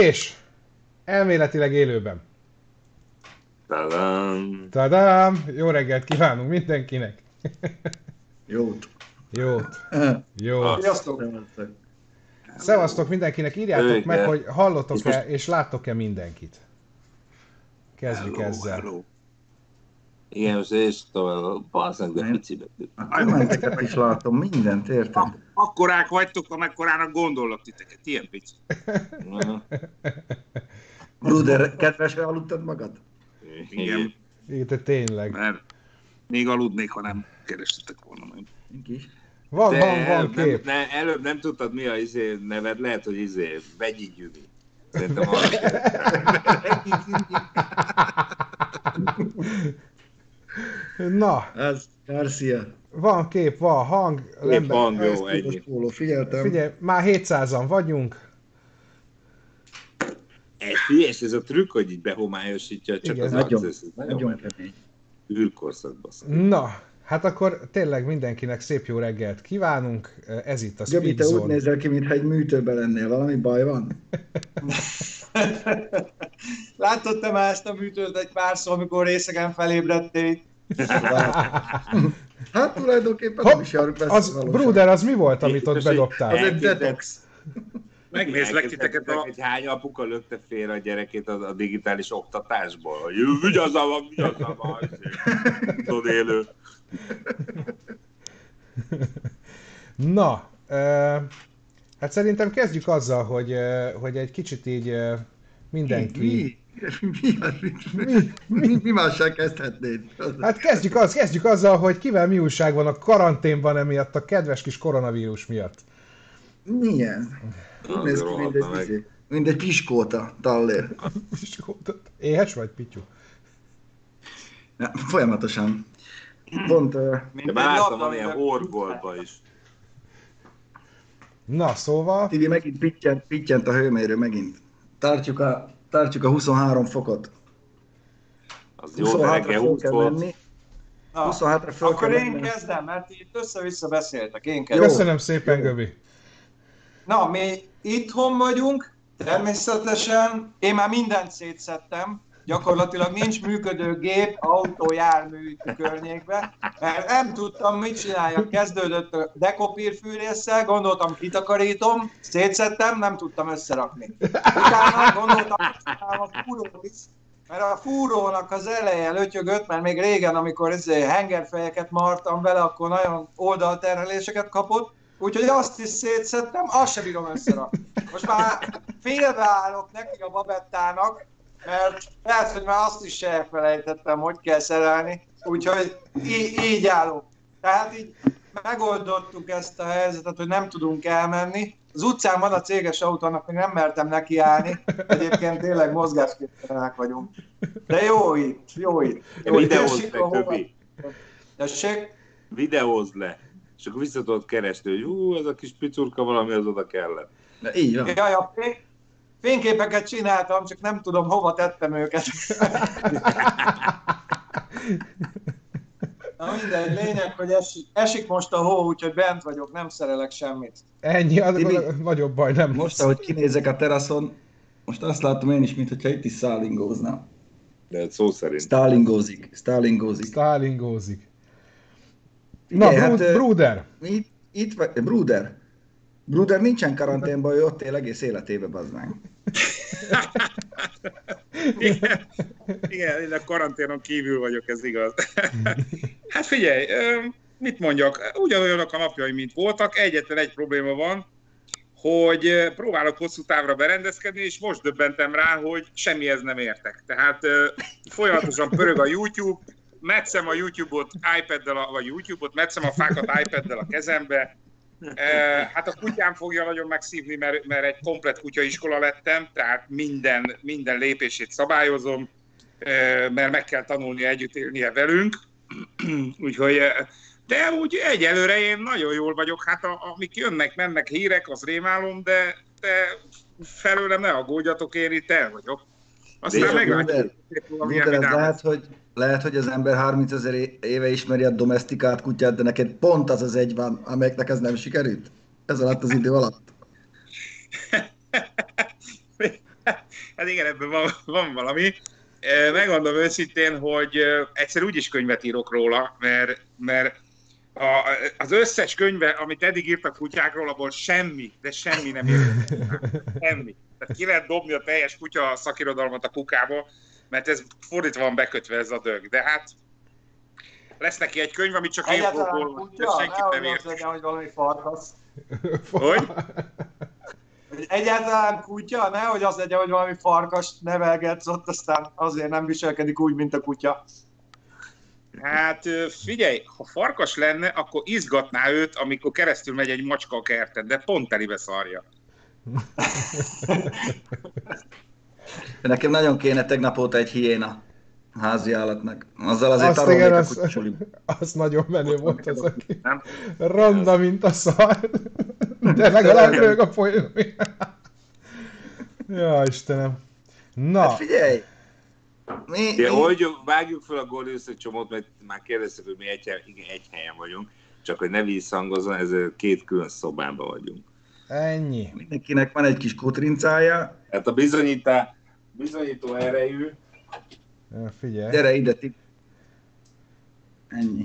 És elméletileg élőben. Tadám. Tadám! Jó reggelt kívánunk mindenkinek! Jót. Jót! Jó! Ah. Sziasztok! Szevasztok mindenkinek, írjátok meg, hogy hallottok-e És és láttok-e mindenkit. Kezdjük Hello, ezzel. hello. Igen, most és tovább, basszak, de Nem. pici A kommenteket is látom, mindent értem. Akkorák vagytok, amekkorának gondolok titeket. Ilyen pici. Bruder, kedvesre aludtad magad? Igen. Igen, te tényleg. Mert még aludnék, ha nem kerestetek volna meg. Van, De van, van előbb nem, kép. ne, előbb nem tudtad mi a izé neved, lehet, hogy izé, Vegyi Gyüri. Szerintem arra Na, Ez Garcia. van kép, van hang. Kép lembe- hang, jó, ennyi. póló, figyeltem. Figyelj, már 700-an vagyunk. Ez hülyes, ez a trükk, hogy így behomályosítja, csak Igen, az nagyon, access, nagyon Nagyon kemény. űrkorszakban. Na, hát akkor tényleg mindenkinek szép jó reggelt kívánunk. Ez itt a Speed te úgy nézel ki, mintha egy műtőben lennél. Valami baj van? Látod te már ezt a műtőt egy párszor, amikor részegen felébredtél? Hát tulajdonképpen Hopp, nem is járunk Az. Bruder, az mi volt, amit ott bedobtál? Az egy detox. Megnézlek titeket a... Hogy hány apuka lökte félre a gyerekét a, a digitális oktatásból, hogy vigyázzal van, vigyázzal van, tudod élő. Na, hát szerintem kezdjük azzal, hogy, hogy egy kicsit így mindenki... Mi? Mi, mi, mi, mi mással kezdhetnéd? Hát kezdjük, az, kezdjük azzal, hogy kivel mi újság van a karanténban emiatt, a kedves kis koronavírus miatt. Milyen? Úgy néz ki, mint egy, Rohadna meg. izé, mint egy piskóta tallér. Éhes vagy, Pityu? Ja, folyamatosan. Pont uh, Mint láttam, labda, van ilyen amiben- orgolba is. Na, szóval, Tibi megint pittyent, pittyent a hőmérő megint. Tartjuk a, tartjuk a 23 fokot. Az jó, de 26-ra reggel fel 20 kell volt. menni. Na, 27-re fel akkor kell én menni. kezdem, mert itt össze-vissza beszéltek. Én kezdem. köszönöm szépen, Göbi. Na, mi itthon vagyunk, természetesen. Én már mindent szétszettem. Gyakorlatilag nincs működő gép, autó, jármű itt a környékben, mert nem tudtam, mit csináljak. Kezdődött a dekopírfűrésszel, gondoltam, kitakarítom, szétszettem, nem tudtam összerakni. Utána gondoltam, a fúrót is, mert a fúrónak az eleje lötyögött, mert még régen, amikor ezért hengerfejeket martam vele, akkor nagyon oldalterheléseket kapott, úgyhogy azt is szétszettem, azt sem bírom összerakni. Most már félbeállok neki a babettának, mert lehet, hogy már azt is elfelejtettem, hogy kell szerelni, úgyhogy í- így állok. Tehát így megoldottuk ezt a helyzetet, hogy nem tudunk elmenni. Az utcán van a céges autónak, még nem mertem nekiállni. Egyébként tényleg mozgásképtelenek vagyunk. De jó itt, jó itt. Jó, itt. Videózd le, Köbi. Tessék? Videózd le. És akkor vissza tudod keresni, hogy hú, ez a kis picurka valami az oda kellett. De így van. Jaj, a fényképeket csináltam, csak nem tudom, hova tettem őket. Na mindegy, lényeg, hogy esik, esik most a hó, úgyhogy bent vagyok, nem szerelek semmit. Ennyi, az Tibi, nagyobb baj nem Most, ahogy kinézek a teraszon, most azt látom én is, mintha itt is szálingóznám. De szó szerint. Sztálingózik, sztálingózik. Sztálingózik. Na, Figyelj, Bru- hát, Bruder, Itt, itt vagy, Bruder. Bruder nincsen karanténban, ő ott él egész életébe, bazd meg. Igen, igen, én a karanténon kívül vagyok, ez igaz. Hát figyelj, mit mondjak, ugyanolyanok a napjaim, mint voltak, egyetlen egy probléma van, hogy próbálok hosszú távra berendezkedni, és most döbbentem rá, hogy semmihez nem értek. Tehát folyamatosan pörög a YouTube, metszem a YouTube-ot iPad-del, a- vagy YouTube-ot, metszem a fákat iPad-del a kezembe, Hát a kutyám fogja nagyon megszívni, mert, mert egy komplet kutyaiskola lettem, tehát minden, minden lépését szabályozom, mert meg kell tanulnia együtt élnie velünk. Úgyhogy, de úgy egyelőre én nagyon jól vagyok, hát a, amik jönnek, mennek hírek, az rémálom, de, de felőlem ne aggódjatok, én itt el vagyok. Aztán meglátjuk. Bruder, ez lehet, hogy, lehet, hogy az ember 30 ezer éve ismeri a domestikált kutyát, de neked pont az az egy van, amelyeknek ez nem sikerült? Ez alatt az idő alatt. hát igen, ebben van, van valami. Megmondom őszintén, hogy egyszer úgy is könyvet írok róla, mert, mert a, az összes könyve, amit eddig írtak kutyákról, abból semmi, de semmi nem írt. Semmi. Tehát ki lehet dobni a teljes kutya szakirodalmat a kukába, mert ez fordítva van bekötve ez a dög. De hát lesz neki egy könyv, amit csak én fogok senkit nem ért. hogy valami farkasz. Hogy? Egyáltalán kutya, nehogy az legyen, hogy valami farkas nevelgetsz ott, aztán azért nem viselkedik úgy, mint a kutya. Hát figyelj, ha farkas lenne, akkor izgatná őt, amikor keresztül megy egy macska a kerten, de pont telibe szarja. Nekem nagyon kéne tegnap óta egy hiéna házi állatnak. Azzal azért azt igen, az, az nagyon menő volt az, aki nem? ronda, mint a szar, de legalább rög a folyam. ja, Istenem. Na. Hát figyelj, mi, mi... hogy vágjuk fel a Gordius egy csomót, mert már kérdeztek, hogy mi egy, igen, egy helyen vagyunk, csak hogy ne visszhangozom, ez két külön szobában vagyunk. Ennyi. Mindenkinek van egy kis kutrincája. Hát a bizonyítá, bizonyító erejű. Ja, figyelj. Gyere ide, ti. Ennyi.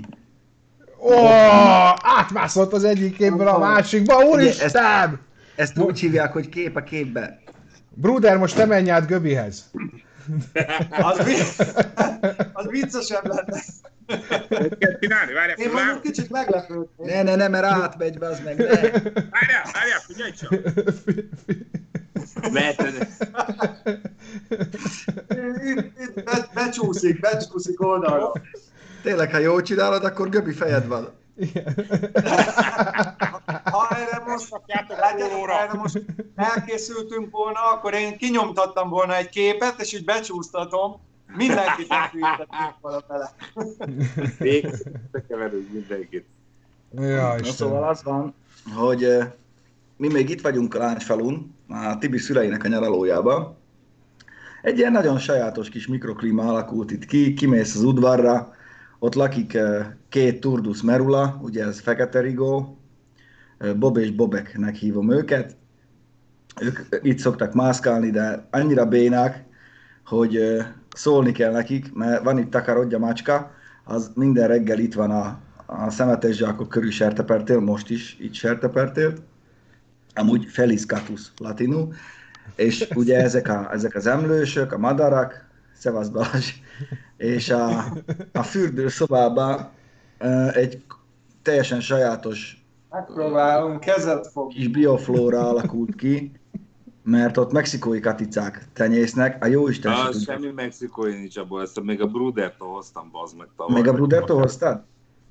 Ó, átmászott az egyik képből a másikba, úristen! Ezt, ezt úgy hívják, hogy kép a képbe. Bruder, most te menj át Göbihez. Az, az viccesebb lenne. csinálni, várjál, Én mondjuk kicsit meglepődtem. Ne, ne, ne, mert átmegy be, az meg ne. Várjál, várjál, figyelj csak. Meheted. Itt, itt be, becsúszik, becsúszik oldalra. Tényleg, ha jól csinálod, akkor göbi fejed van. Ha erre most, látjátok, erre most elkészültünk volna, akkor én kinyomtattam volna egy képet, és így becsúsztatom, mindenkit elküldettünk volna bele. Bekeverünk mindenkit. Ja, Na, szóval az van, hogy mi még itt vagyunk a Lányfalun, a Tibi szüleinek a nyaralójában. Egy ilyen nagyon sajátos kis mikroklíma alakult itt ki, kimész az udvarra, ott lakik két Turdus Merula, ugye ez Fekete Rigó, Bob és Bobeknek hívom őket. Ők itt szoktak mászkálni, de annyira bénák, hogy szólni kell nekik, mert van itt takarodja macska, az minden reggel itt van a, a szemetes zsákok körül sertepertél, most is itt sertepertél, amúgy Feliscatus latinul, és ugye ezek, a, ezek az emlősök, a madarak, Szevasz Balázs, és a, a fürdőszobában egy teljesen sajátos Megpróbálunk, kezet fog. kis bioflóra alakult ki, mert ott mexikói katicák tenyésznek, a jó Isten ah, semmi mexikói nincs abból, ezt még a Brudertól hoztam, bazd meg tavaly. Még a Brudertól hoztad?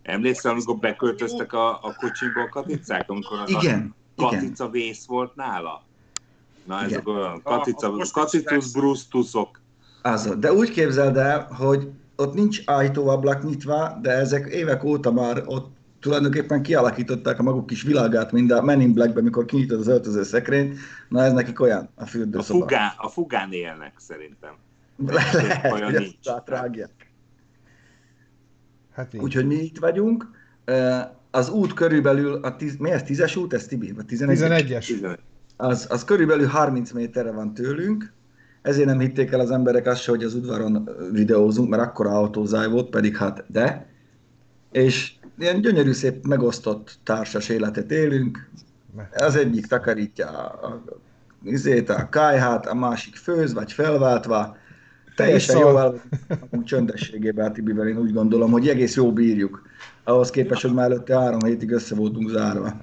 Emlékszel, amikor beköltöztek a, a kocsiba a katicák, amikor az igen, a katica igen. vész volt nála? Na, ezek olyan katica, kacitus brustusok. Az, de úgy képzeld el, hogy ott nincs ajtóablak nyitva, de ezek évek óta már ott tulajdonképpen kialakították a maguk kis világát, mint a Men in Blackben, mikor kinyitod az öltöző szekrényt. Na ez nekik olyan, a A fürdőszoba. fugán, a fugán élnek szerintem. Le- lehet, olyan hogy ezt átrágják. Hát így. Úgyhogy mi itt vagyunk. Az út körülbelül, a tiz, mi ez, tízes út, ez Tibi? Vagy 11? 11-es. 15. Az, az körülbelül 30 méterre van tőlünk, ezért nem hitték el az emberek azt se, hogy az udvaron videózunk, mert akkora autózáj volt, pedig hát de. És ilyen gyönyörű szép megosztott társas életet élünk. Az egyik takarítja a, a, izét, a kájhát, a másik főz, vagy felváltva. Teljesen jó amúgy csöndességében Tibivel én úgy gondolom, hogy egész jó bírjuk. Ahhoz képest, hogy már előtte három hétig össze voltunk zárva.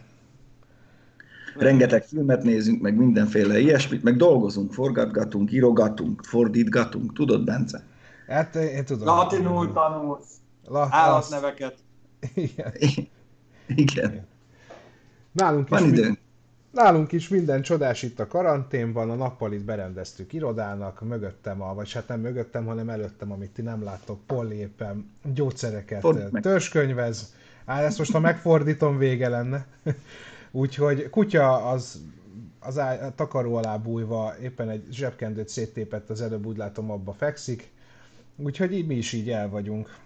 Rengeteg filmet nézünk, meg mindenféle ilyesmit, meg dolgozunk, forgatgatunk, írogatunk, fordítgatunk, tudod, Bence? Hát én tudom. Latinul tanulsz, La, állatneveket. Igen. Igen, Nálunk is, van mi- időnk. Nálunk is minden csodás itt a karanténban, a nappalit berendeztük irodának, mögöttem, a, vagy hát nem mögöttem, hanem előttem, amit ti nem láttok, Polly éppen gyógyszereket törzskönyvez. Á, ezt most ha megfordítom, vége lenne. Úgyhogy kutya az az ágy, a takaró alá bújva éppen egy zsebkendőt széttépett, az előbb úgy látom abba fekszik. Úgyhogy így mi is így el vagyunk.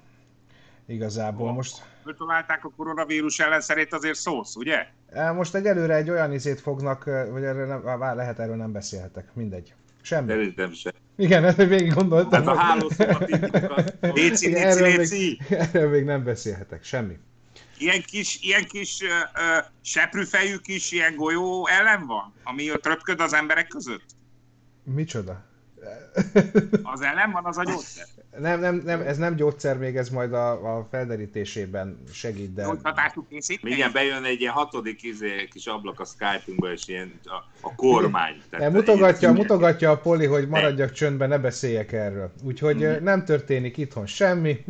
Igazából most. Föltalálták a koronavírus szerint azért szósz, ugye? Most egyelőre egy olyan izét fognak, vagy erről nem, vár, lehet erről nem beszélhetek, mindegy. Semmi. Szerintem sem. Igen, ezt végig gondoltam. Hát a hálószokat Léci, léci, léci. Erről még nem beszélhetek, semmi. Ilyen kis, ilyen kis uh, uh, seprűfejű kis ilyen golyó ellen van, ami ott röpköd az emberek között? Micsoda? Az ellen van az a gyógyszer? Nem, nem, nem, ez nem gyógyszer, még ez majd a, a felderítésében segít, de... Gyógyhatású készítmény? Igen, bejön egy ilyen hatodik izé, kis ablak a Skype-unkba, és ilyen a, a kormány. Tehát mutogatja, ilyen... mutogatja a poli, hogy maradjak csöndben, ne beszéljek erről. Úgyhogy mm. nem történik itthon semmi.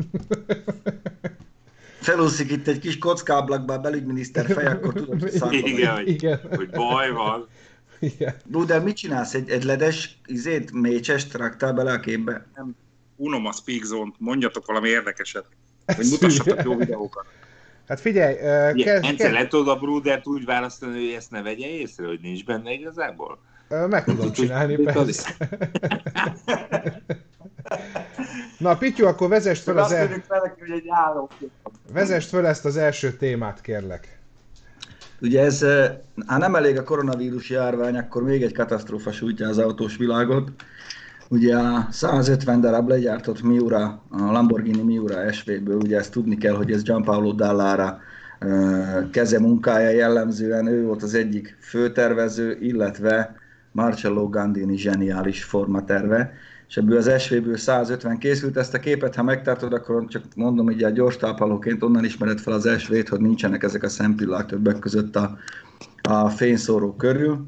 Felúszik itt egy kis kockáblakba a belügyminiszter fej, akkor tudod, hogy Igen, hogy, Igen. hogy baj van. Igen. Bruder, mit csinálsz? Egy, egy ledes, izét, mécsest raktál bele a képbe? Nem, unom a Speak Zone-t, mondjatok valami érdekeset, hogy mutassatok jó videókat. Hát figyelj, uh, kezd, kezd... le tudod a Brudert úgy választani, hogy ezt ne vegye észre, hogy nincs benne igazából? Uh, meg tudom csinálni, persze. Na, Pityu, akkor vezest fel az, el... vezest fel ezt az első témát, kérlek. Ugye ez, ha nem elég a koronavírus járvány, akkor még egy katasztrófa sújtja az autós világot. Ugye a 150 darab legyártott Miura, a Lamborghini Miura SV-ből, ugye ezt tudni kell, hogy ez Gianpaolo Dallara keze munkája jellemzően, ő volt az egyik főtervező, illetve Marcello Gandini zseniális formaterve, és ebből az SV-ből 150 készült. Ezt a képet, ha megtartod, akkor csak mondom hogy a gyors tápalóként onnan ismered fel az SV-t, hogy nincsenek ezek a szempillák többek között a, a fényszóró körül.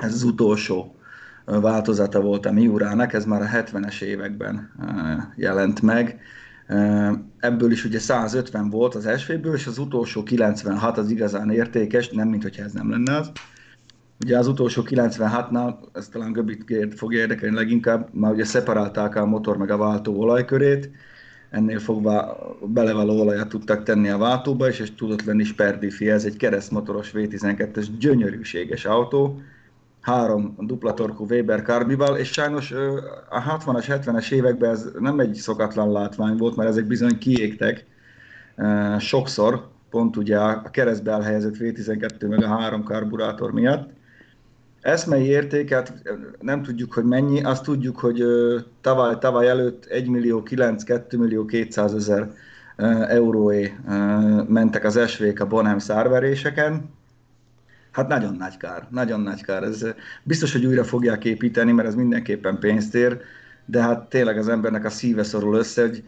Ez az utolsó változata volt a Miurának, ez már a 70-es években jelent meg. Ebből is ugye 150 volt az SV-ből, és az utolsó 96 az igazán értékes, nem mint hogyha ez nem lenne az. Ugye az utolsó 96-nál, ez talán Göbit fogja érdekelni leginkább, már ugye szeparálták a motor meg a váltó olajkörét, ennél fogva belevaló olajat tudtak tenni a váltóba is, és tudott lenni Sperdifi, ez egy keresztmotoros V12-es gyönyörűséges autó, három dupla torkú Weber karbival, és sajnos a 60-as, 70-es években ez nem egy szokatlan látvány volt, mert ezek bizony kiégtek sokszor, pont ugye a keresztbe elhelyezett V12 meg a három karburátor miatt, eszmei értéket nem tudjuk, hogy mennyi, azt tudjuk, hogy tavaly, tavaly előtt 1 millió 9, 2 millió 200 ezer euróé mentek az esvék a Bonham szárveréseken. Hát nagyon nagy kár, nagyon nagy kár. Ez biztos, hogy újra fogják építeni, mert ez mindenképpen pénzt ér, de hát tényleg az embernek a szíve szorul össze, hogy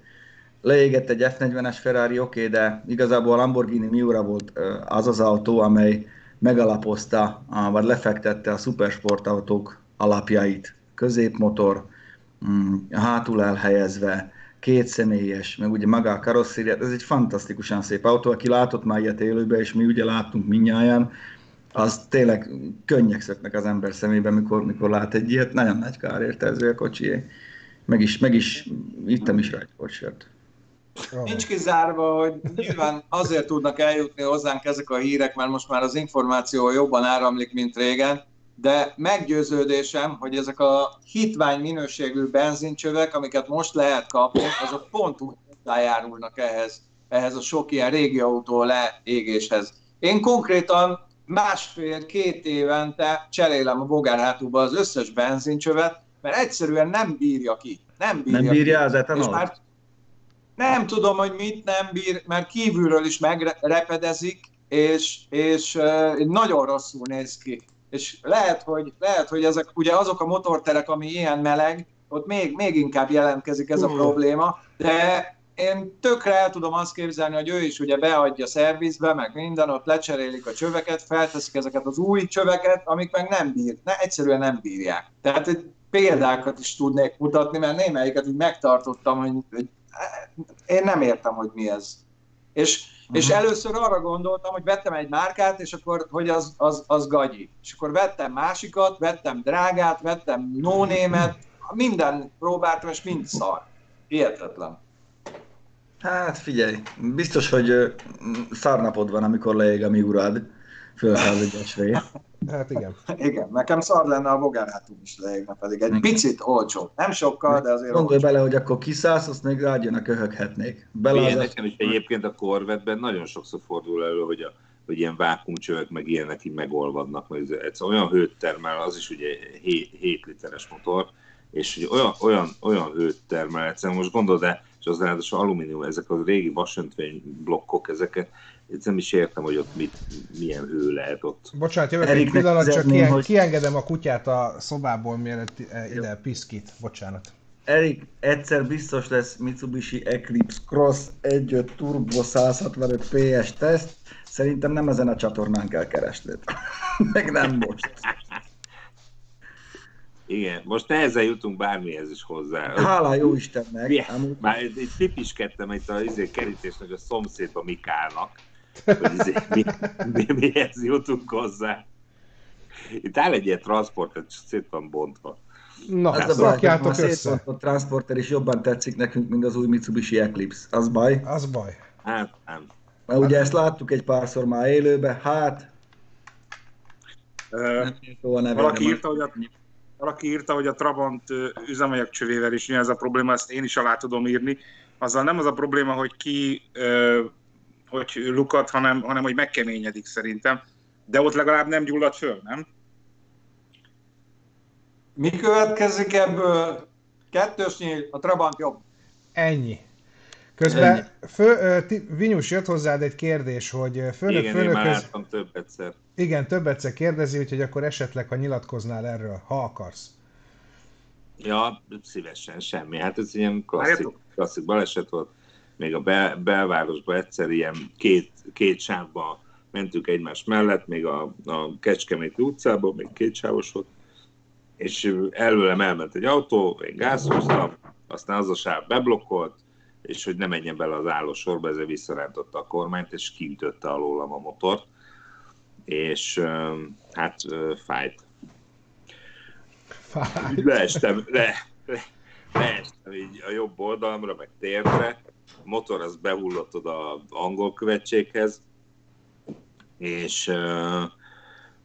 leégett egy F40-es Ferrari, oké, okay, de igazából a Lamborghini Miura volt az az autó, amely megalapozta, vagy lefektette a szupersportautók alapjait. Középmotor, mm, hátul elhelyezve, két személyes, meg ugye maga a karosszériát, ez egy fantasztikusan szép autó, aki látott már ilyet élőben, és mi ugye láttunk minnyáján, az tényleg könnyek szöknek az ember szemébe, mikor, mikor lát egy ilyet, nagyon nagy kár érte ez a kocsi. Meg is, meg is, ittem is rá egy Nincs kizárva, hogy nyilván azért tudnak eljutni hozzánk ezek a hírek, mert most már az információ jobban áramlik, mint régen, de meggyőződésem, hogy ezek a hitvány minőségű benzincsövek, amiket most lehet kapni, azok pont úgy hozzájárulnak ehhez, ehhez a sok ilyen régi autó leégéshez. Én konkrétan másfél-két évente cserélem a bogárhátúba az összes benzincsövet, mert egyszerűen nem bírja ki. Nem bírja, nem bírja ki. az etanol? És már nem tudom, hogy mit nem bír, mert kívülről is megrepedezik, és, és nagyon rosszul néz ki. És lehet, hogy, lehet, hogy ezek ugye azok a motorterek, ami ilyen meleg, ott még, még inkább jelentkezik ez a probléma, de én tökre el tudom azt képzelni, hogy ő is ugye beadja szervizbe, meg minden, ott lecserélik a csöveket, felteszik ezeket az új csöveket, amik meg nem bír, ne, egyszerűen nem bírják. Tehát példákat is tudnék mutatni, mert némelyiket így megtartottam, hogy, hogy én nem értem, hogy mi ez. És, uh-huh. és először arra gondoltam, hogy vettem egy márkát, és akkor, hogy az, az, az gagyi. És akkor vettem másikat, vettem drágát, vettem nónémet, minden próbáltam, és mind szar. Hihetetlen. Hát figyelj, biztos, hogy szarnapod van, amikor leég a mi egy esre. Hát igen. igen, nekem szar lenne a Vogerátum is leégne, pedig egy picit olcsó. Nem sokkal, de azért Gondolj bele, hogy akkor kiszállsz, azt még ráadjanak, köhöghetnék. Bele az nekem is egyébként a korvetben nagyon sokszor fordul elő, hogy, a, hogy ilyen vákumcsövek, meg ilyenek így megolvadnak, mert ez olyan hőt termel, az is ugye 7, 7 literes motor, és hogy olyan, olyan, olyan hőt termel, egyszerűen most gondolod de és az ráadásul alumínium, ezek a régi vasöntvény blokkok, ezeket én nem is értem, hogy ott mit, milyen hő lehet ott. Bocsánat, jövök egy pillanat, csak kien, hogy... kiengedem a kutyát a szobából, mielőtt ide piszkít. Bocsánat. Erik, egyszer biztos lesz Mitsubishi Eclipse Cross 1.5 Turbo 165 PS teszt. Szerintem nem ezen a csatornán kell keresned. Meg nem most. Igen, most nehezen jutunk bármihez is hozzá. Hála jó Istennek. Már egy tipiskedtem itt a izé, kerítésnek a szomszédba Mikának, hogy izé, mi, mi, mihez jutunk hozzá. Itt áll egy ilyen transporter, szét van bontva. Na, ez a baj, a össze. A transporter is jobban tetszik nekünk, mint az új Mitsubishi Eclipse. Az baj? Az baj. Hát nem. Mert ugye ezt láttuk egy párszor már élőben, hát... Uh, valaki írta, hogy a valaki írta, hogy a Trabant üzemanyagcsövével is ez a probléma, ezt én is alá tudom írni. Azzal nem az a probléma, hogy ki hogy lukat, hanem, hanem hogy megkeményedik szerintem. De ott legalább nem gyullad föl, nem? Mi következik ebből? Kettős nyíl, a Trabant jobb. Ennyi. Közben fő, Vinyus jött hozzád egy kérdés, hogy főnök, Igen, főnök... Én több egyszer. Igen, több egyszer kérdezi, úgyhogy akkor esetleg, ha nyilatkoznál erről, ha akarsz. Ja, szívesen, semmi. Hát ez ilyen klasszik, klasszik baleset volt. Még a bel, belvárosban egyszer ilyen két, két sávba mentünk egymás mellett, még a, a Kecskeméti utcában, még két sávos volt, és előlem elment egy autó, én gázhoztam, aztán az a sáv beblokkolt, és hogy ne menjen bele az állósorba, ezért visszarántotta a kormányt, és kintötte alólam a motort, és hát fájt. Fájt. Leestem, le, le, leestem így a jobb oldalamra, meg térre, a motor az behullott oda angol követséghez, és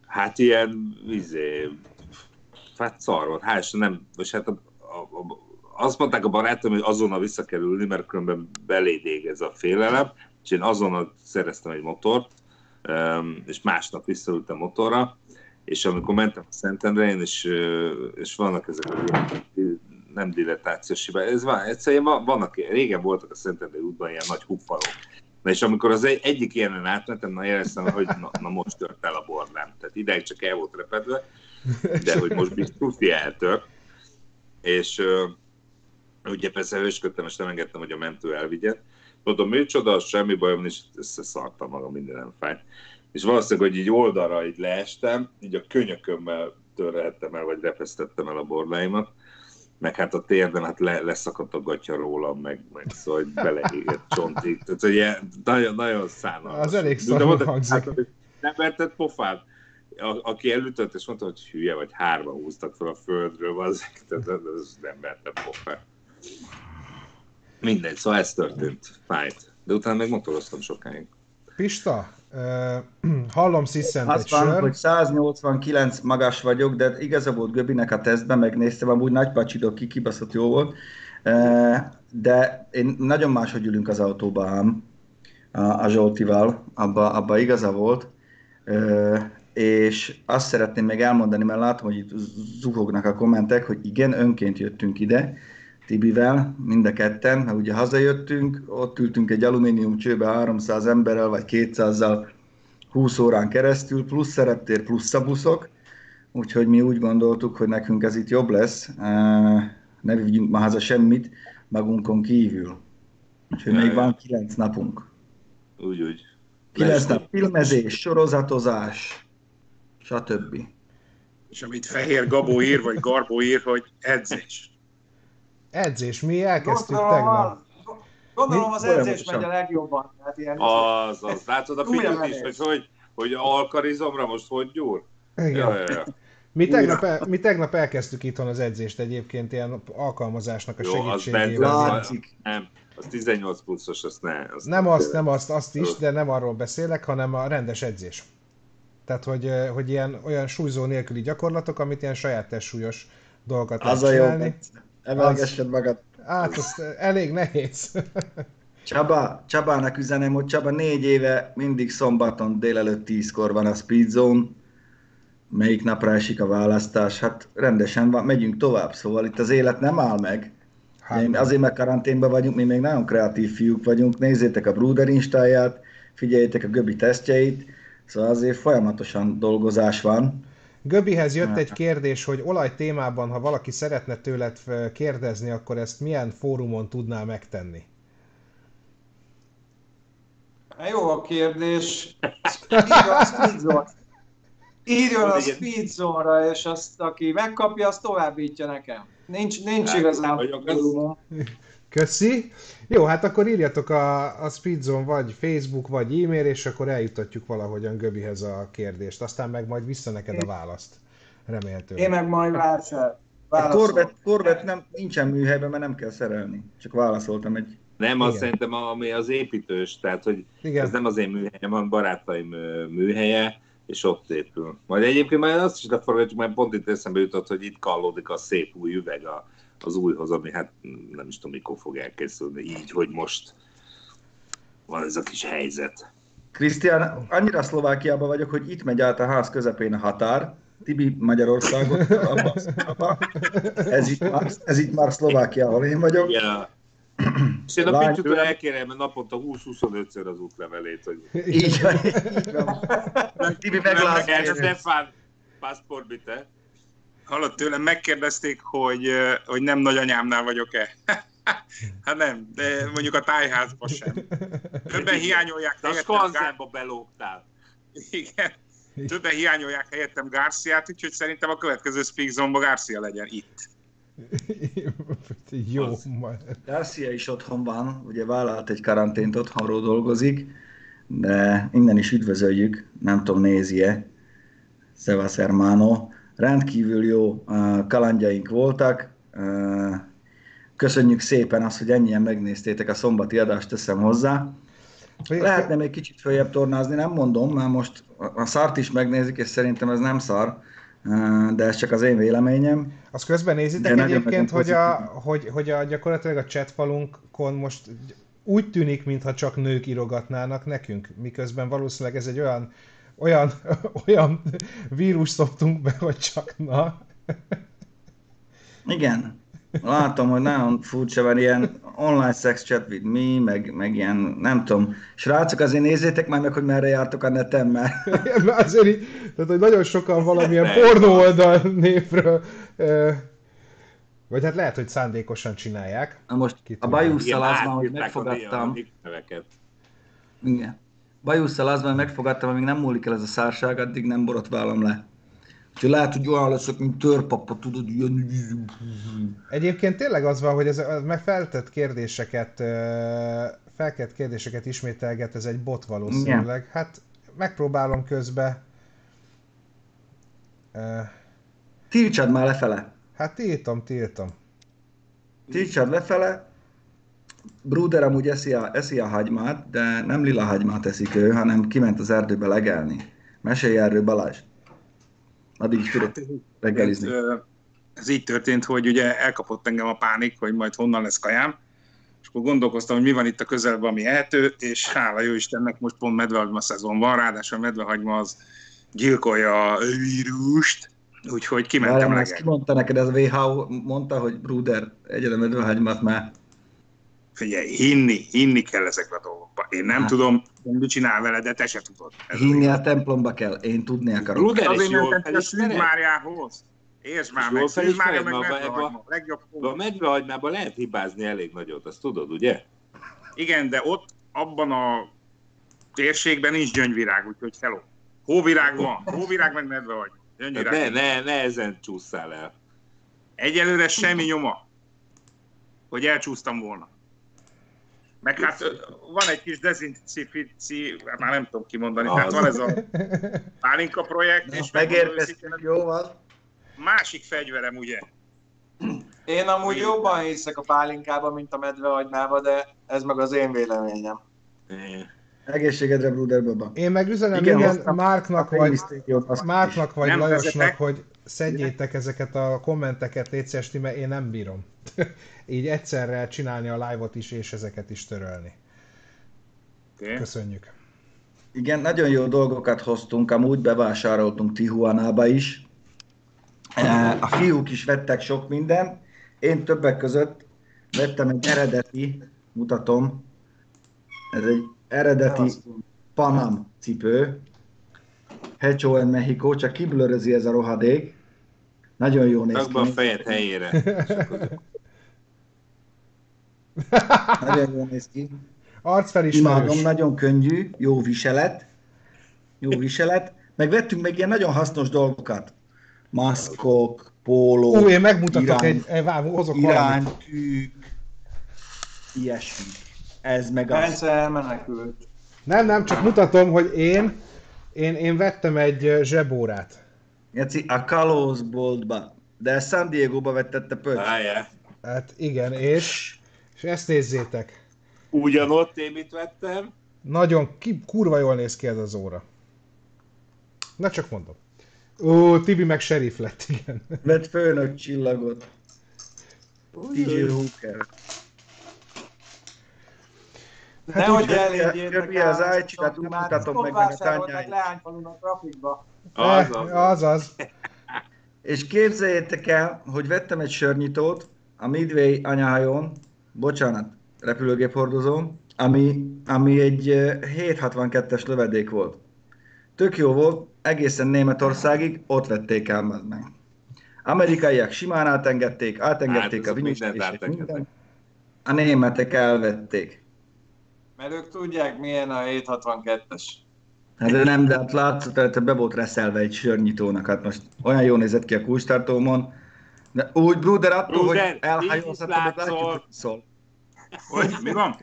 hát ilyen, izé, hát szar volt, hál' nem, vagy hát a, a, a, azt mondták a barátom, hogy azonnal visszakerülni, mert különben beléd ég ez a félelem, és én azonnal szereztem egy motort, és másnap visszaültem motorra, és amikor mentem a Szentendrén, és, és vannak ezek a nem dilettációs hibák, ez van, egyszerűen vannak, régen voltak a Szentendrén útban ilyen nagy huppalok. Na és amikor az egy, egyik ilyenen átmentem, na éreztem, hogy na, na most tört el a bordám. Tehát ideig csak el volt repedve, de hogy most biztos eltört. És Ugye persze hősködtem, és nem engedtem, hogy a mentő elvigye. Mondom, micsoda, semmi bajom, és összeszartam magam, minden nem fájt. És valószínűleg, hogy így oldalra így leestem, így a könyökömmel törhettem el, vagy repesztettem el a bordáimat, meg hát a térdem, hát le, leszakadt a gatya rólam, meg, meg szóval hogy beleégett csontig. Tehát ugye nagyon, nagyon szánalmas. Az elég szarul hangzik. Hát, nem vertett pofát? A, aki elütött, és mondta, hogy hülye vagy, hárma húztak fel a földről, az, tehát az nem vertett pofát. Mindegy, szóval ez történt, fájt. De utána meg motoroztam sokáig. Pista, hallom sziszent Azt van, sör. hogy 189 magas vagyok, de igaza volt Göbinek a tesztben, megnéztem, amúgy nagy pacsidok ki, kibaszott jó volt. De én nagyon máshogy ülünk az autóba ám, a, Zsoltival, abba, abba igaza volt. És azt szeretném még elmondani, mert látom, hogy itt zuhognak a kommentek, hogy igen, önként jöttünk ide, Tibivel, mind a ketten, mert ugye hazajöttünk, ott ültünk egy alumínium csőbe 300 emberrel, vagy 200-zal 20 órán keresztül, plusz szereptér, plusz szabuszok, úgyhogy mi úgy gondoltuk, hogy nekünk ez itt jobb lesz, ne vigyünk ma haza semmit magunkon kívül. Úgyhogy még van 9 napunk. Úgy, úgy. 9 nap filmezés, sorozatozás, stb. És amit Fehér Gabó ír, vagy Garbó ír, hogy edzés. Edzés, mi elkezdtük gondolom, tegnap. Gondolom az edzés megy a legjobban. Hát ilyen az, az. Látod a figyelmet is, hogy, hogy, hogy alkarizomra most hogy gyúr? Igen. Ja, ja, ja. Mi tegnap, el, mi tegnap elkezdtük itthon az edzést egyébként ilyen alkalmazásnak a Jó, segítségével. Az nem, az 18 pluszos, azt ne. Azt nem azt, nem azt, azt is, de nem arról beszélek, hanem a rendes edzés. Tehát, hogy, hogy ilyen olyan súlyzó nélküli gyakorlatok, amit ilyen saját testsúlyos dolgokat Az a lehet jó, csinálni. Emelgessed magad. Hát, az elég nehéz. Csaba, Csabának üzenem, hogy Csaba négy éve mindig szombaton délelőtt tízkor van a Speed Zone. Melyik napra esik a választás? Hát rendesen van, megyünk tovább, szóval itt az élet nem áll meg. Hát, Én azért meg karanténban vagyunk, mi még nagyon kreatív fiúk vagyunk, nézzétek a Bruder instáját, figyeljétek a Göbi tesztjeit, szóval azért folyamatosan dolgozás van. Göbihez jött egy kérdés, hogy olaj témában, ha valaki szeretne tőled kérdezni, akkor ezt milyen fórumon tudná megtenni? Jó a kérdés. Írjon a Speedzone. Írjon a Speedzone-ra, és azt, aki megkapja, azt továbbítja nekem. Nincs, nincs Hát, igazán fórumom. Köszi. Jó, hát akkor írjatok a, a Speedzone vagy Facebook, vagy e-mail, és akkor eljutatjuk valahogyan Göbihez a kérdést. Aztán meg majd vissza neked a választ. Remélhetőleg. Én meg majd vásár. A Corvette, Corvette nem, nincsen műhelyben, mert nem kell szerelni. Csak válaszoltam egy... Nem, azt Igen. szerintem ami az építős, tehát hogy Igen. ez nem az én műhelyem, hanem barátaim műhelye, és ott épül. Majd egyébként már azt is leforgatjuk, mert pont itt eszembe jutott, hogy itt kallódik a szép új üveg a, az újhoz, ami hát nem is tudom, mikor fog elkészülni, így, hogy most van ez a kis helyzet. Krisztián, annyira Szlovákiában vagyok, hogy itt megy át a ház közepén a határ. Tibi Magyarországot, abba, abba. Ez, itt már, ez itt már Szlovákia, ahol én vagyok. A... És én a tőlem. elkérem naponta 20-25-ször az útlevelét, hogy Így van. Tibi meglát. Meg Stefan, passport bitte. Hallott tőlem, megkérdezték, hogy, hogy nem nagyanyámnál vagyok-e. hát nem, de mondjuk a tájházban sem. Többen hiányolják De a skanzenba belógtál. Igen. Többen hiányolják helyettem Garciát, úgyhogy szerintem a következő Speak Zone-ba Garcia legyen itt. Jó. Majd. Garcia is otthon van, ugye vállalt egy karantént, otthonról dolgozik, de innen is üdvözöljük, nem tudom, nézi-e, Szevasz Hermano. Rendkívül jó uh, kalandjaink voltak, uh, köszönjük szépen azt, hogy ennyien megnéztétek a szombati adást, teszem hozzá. Lehetne még kicsit följebb tornázni, nem mondom, mert most a szart is megnézik, és szerintem ez nem szar, uh, de ez csak az én véleményem. Azt közben nézitek De egyébként, hogy, a, hogy, hogy a, gyakorlatilag a chatfalunkon most úgy tűnik, mintha csak nők írogatnának nekünk, miközben valószínűleg ez egy olyan, olyan, olyan vírus szoktunk be, hogy csak na. Igen. Látom, hogy nagyon furcsa van ilyen online sex chat with me, meg, meg ilyen, nem tudom. Srácok, azért nézzétek már meg, hogy merre jártok a neten, mert Mert azért így, tehát, hogy nagyon sokan valamilyen pornó oldal névről, ö, vagy hát lehet, hogy szándékosan csinálják. Na most Ki a bajusszal az van, hogy megfogadtam. Igen. Bajusszal az van, hogy megfogadtam, amíg nem múlik el ez a szárság, addig nem borotválom le. Úgyhogy lehet, hogy olyan leszek, mint törpapa, tudod, ilyen... Egyébként tényleg az van, hogy ez a meg feltett kérdéseket, felkelt kérdéseket ismételget, ez egy bot valószínűleg. Hát megpróbálom közbe. Tiltsad már lefele. Hát tiltom, tiltom. Tiltsad lefele. Bruder amúgy eszi a, eszi a hagymát, de nem lila hagymát eszik ő, hanem kiment az erdőbe legelni. Mesélj erről Balázs. Addig is tudok reggelizni. Ö, Ez így történt, hogy ugye elkapott engem a pánik, hogy majd honnan lesz kajám, és akkor gondolkoztam, hogy mi van itt a közelben, ami ehető, és hála jó Istennek most pont medvehagyma szezon van, ráadásul a medvehagyma az gyilkolja a vírust, úgyhogy kimentem Várjál, ezt legelni. ki mondta neked, ez a WHO mondta, hogy Bruder, egyre a medvehagymát már. Figyelj, hinni, hinni kell ezekbe a dolgokba. Én nem Hát. tudom, hogy mit csinál vele, de te se tudod. Ez Hinni a templomba kell, én tudni akarok. És Azért jól felismered? Máriához. Értsd már meg, Szűz Mária meg medvehagyma. Legjobb a medvehagymában lehet hibázni elég nagyot, azt tudod, ugye? Igen, de ott abban a térségben nincs gyöngyvirág, úgyhogy hello. Hóvirág van, hóvirág meg medvehagy. Hát Gyöngyvirág. ne, ne, ne ezen csúszszál el. Egyelőre semmi nyoma, hogy elcsúsztam volna. Meg hát van egy kis dezinfici, hát már nem tudom kimondani, tehát van ez a pálinka projekt, és megmondom Megérkeztünk, jó van? másik fegyverem, ugye? Én amúgy jobban hiszek a pálinkában, mint a medvehagymába, de ez meg az én véleményem. Eh, Egészségedre, Bruder Baba. Én meg üzenem Igen, igen, Márknak vagy, Márknak vagy Nem Lajosnak, vezetek. hogy szedjétek ezeket a kommenteket, légy szíves, mert én nem bírom. Így egyszerre csinálni a live-ot is, és ezeket is törölni. Okay. Köszönjük. Igen, nagyon jó dolgokat hoztunk, amúgy bevásároltunk Tijuanába is. Eh, A fiúk is vettek sok mindent. Én többek között vettem egy eredeti, mutatom, ez egy eredeti Panam cipő. Hecho en Mexico, csak kiblörözi ez a rohadék. Nagyon jó néz be a ki. fejed helyére. Nagyon jó néz ki. Arcfelismerős. Imádom, nagyon könnyű, jó viselet. Jó viselet. Meg vettünk meg ilyen nagyon hasznos dolgokat. Maszkok, póló, Ú, én megmutatok irány, egy, hozok iránytűk, ilyesmi. Ez meg az. Bence elmenekült. Nem, nem, csak mutatom, hogy én, én, én vettem egy zsebórát. Jaci, a kalózboltba. De San Diego-ba vettette pöcs. Várjál. Hát igen, és, és ezt nézzétek. Ugyanott én mit vettem? Nagyon ki, kurva jól néz ki ez az óra. Na csak mondom. Ó, Tibi meg sheriff lett, igen. Vett főnök csillagot. TJ Hooker. Nehogy úgy, Göbi- elérjétek Göbi az ájcsikát, úgy mutatom meg, meg a tányáit. leányfalun a trafikba. Az, Eh, az. az, az. És képzeljétek el, hogy vettem egy sörnyitót a Midway anyahajón, bocsánat, repülőgép hordozón, ami, ami egy eh, 762-es lövedék volt. Tök jó volt, egészen Németországig ott vették el meg. meg. Amerikaiak simán átengedték, átengedték Hát, a mindent és átengedtek. minden. A németek elvették. Mert ők tudják, milyen a 762-es. Hát de nem, de hát látszott, hogy be volt reszelve egy sörnyitónak, hát most olyan jól nézett ki a kulcstartómon. De úgy, Bruder, attól, Bruder, hogy elhajolsz, így is attól még látjuk, látszol. hogy szól. Hogy? Mi van?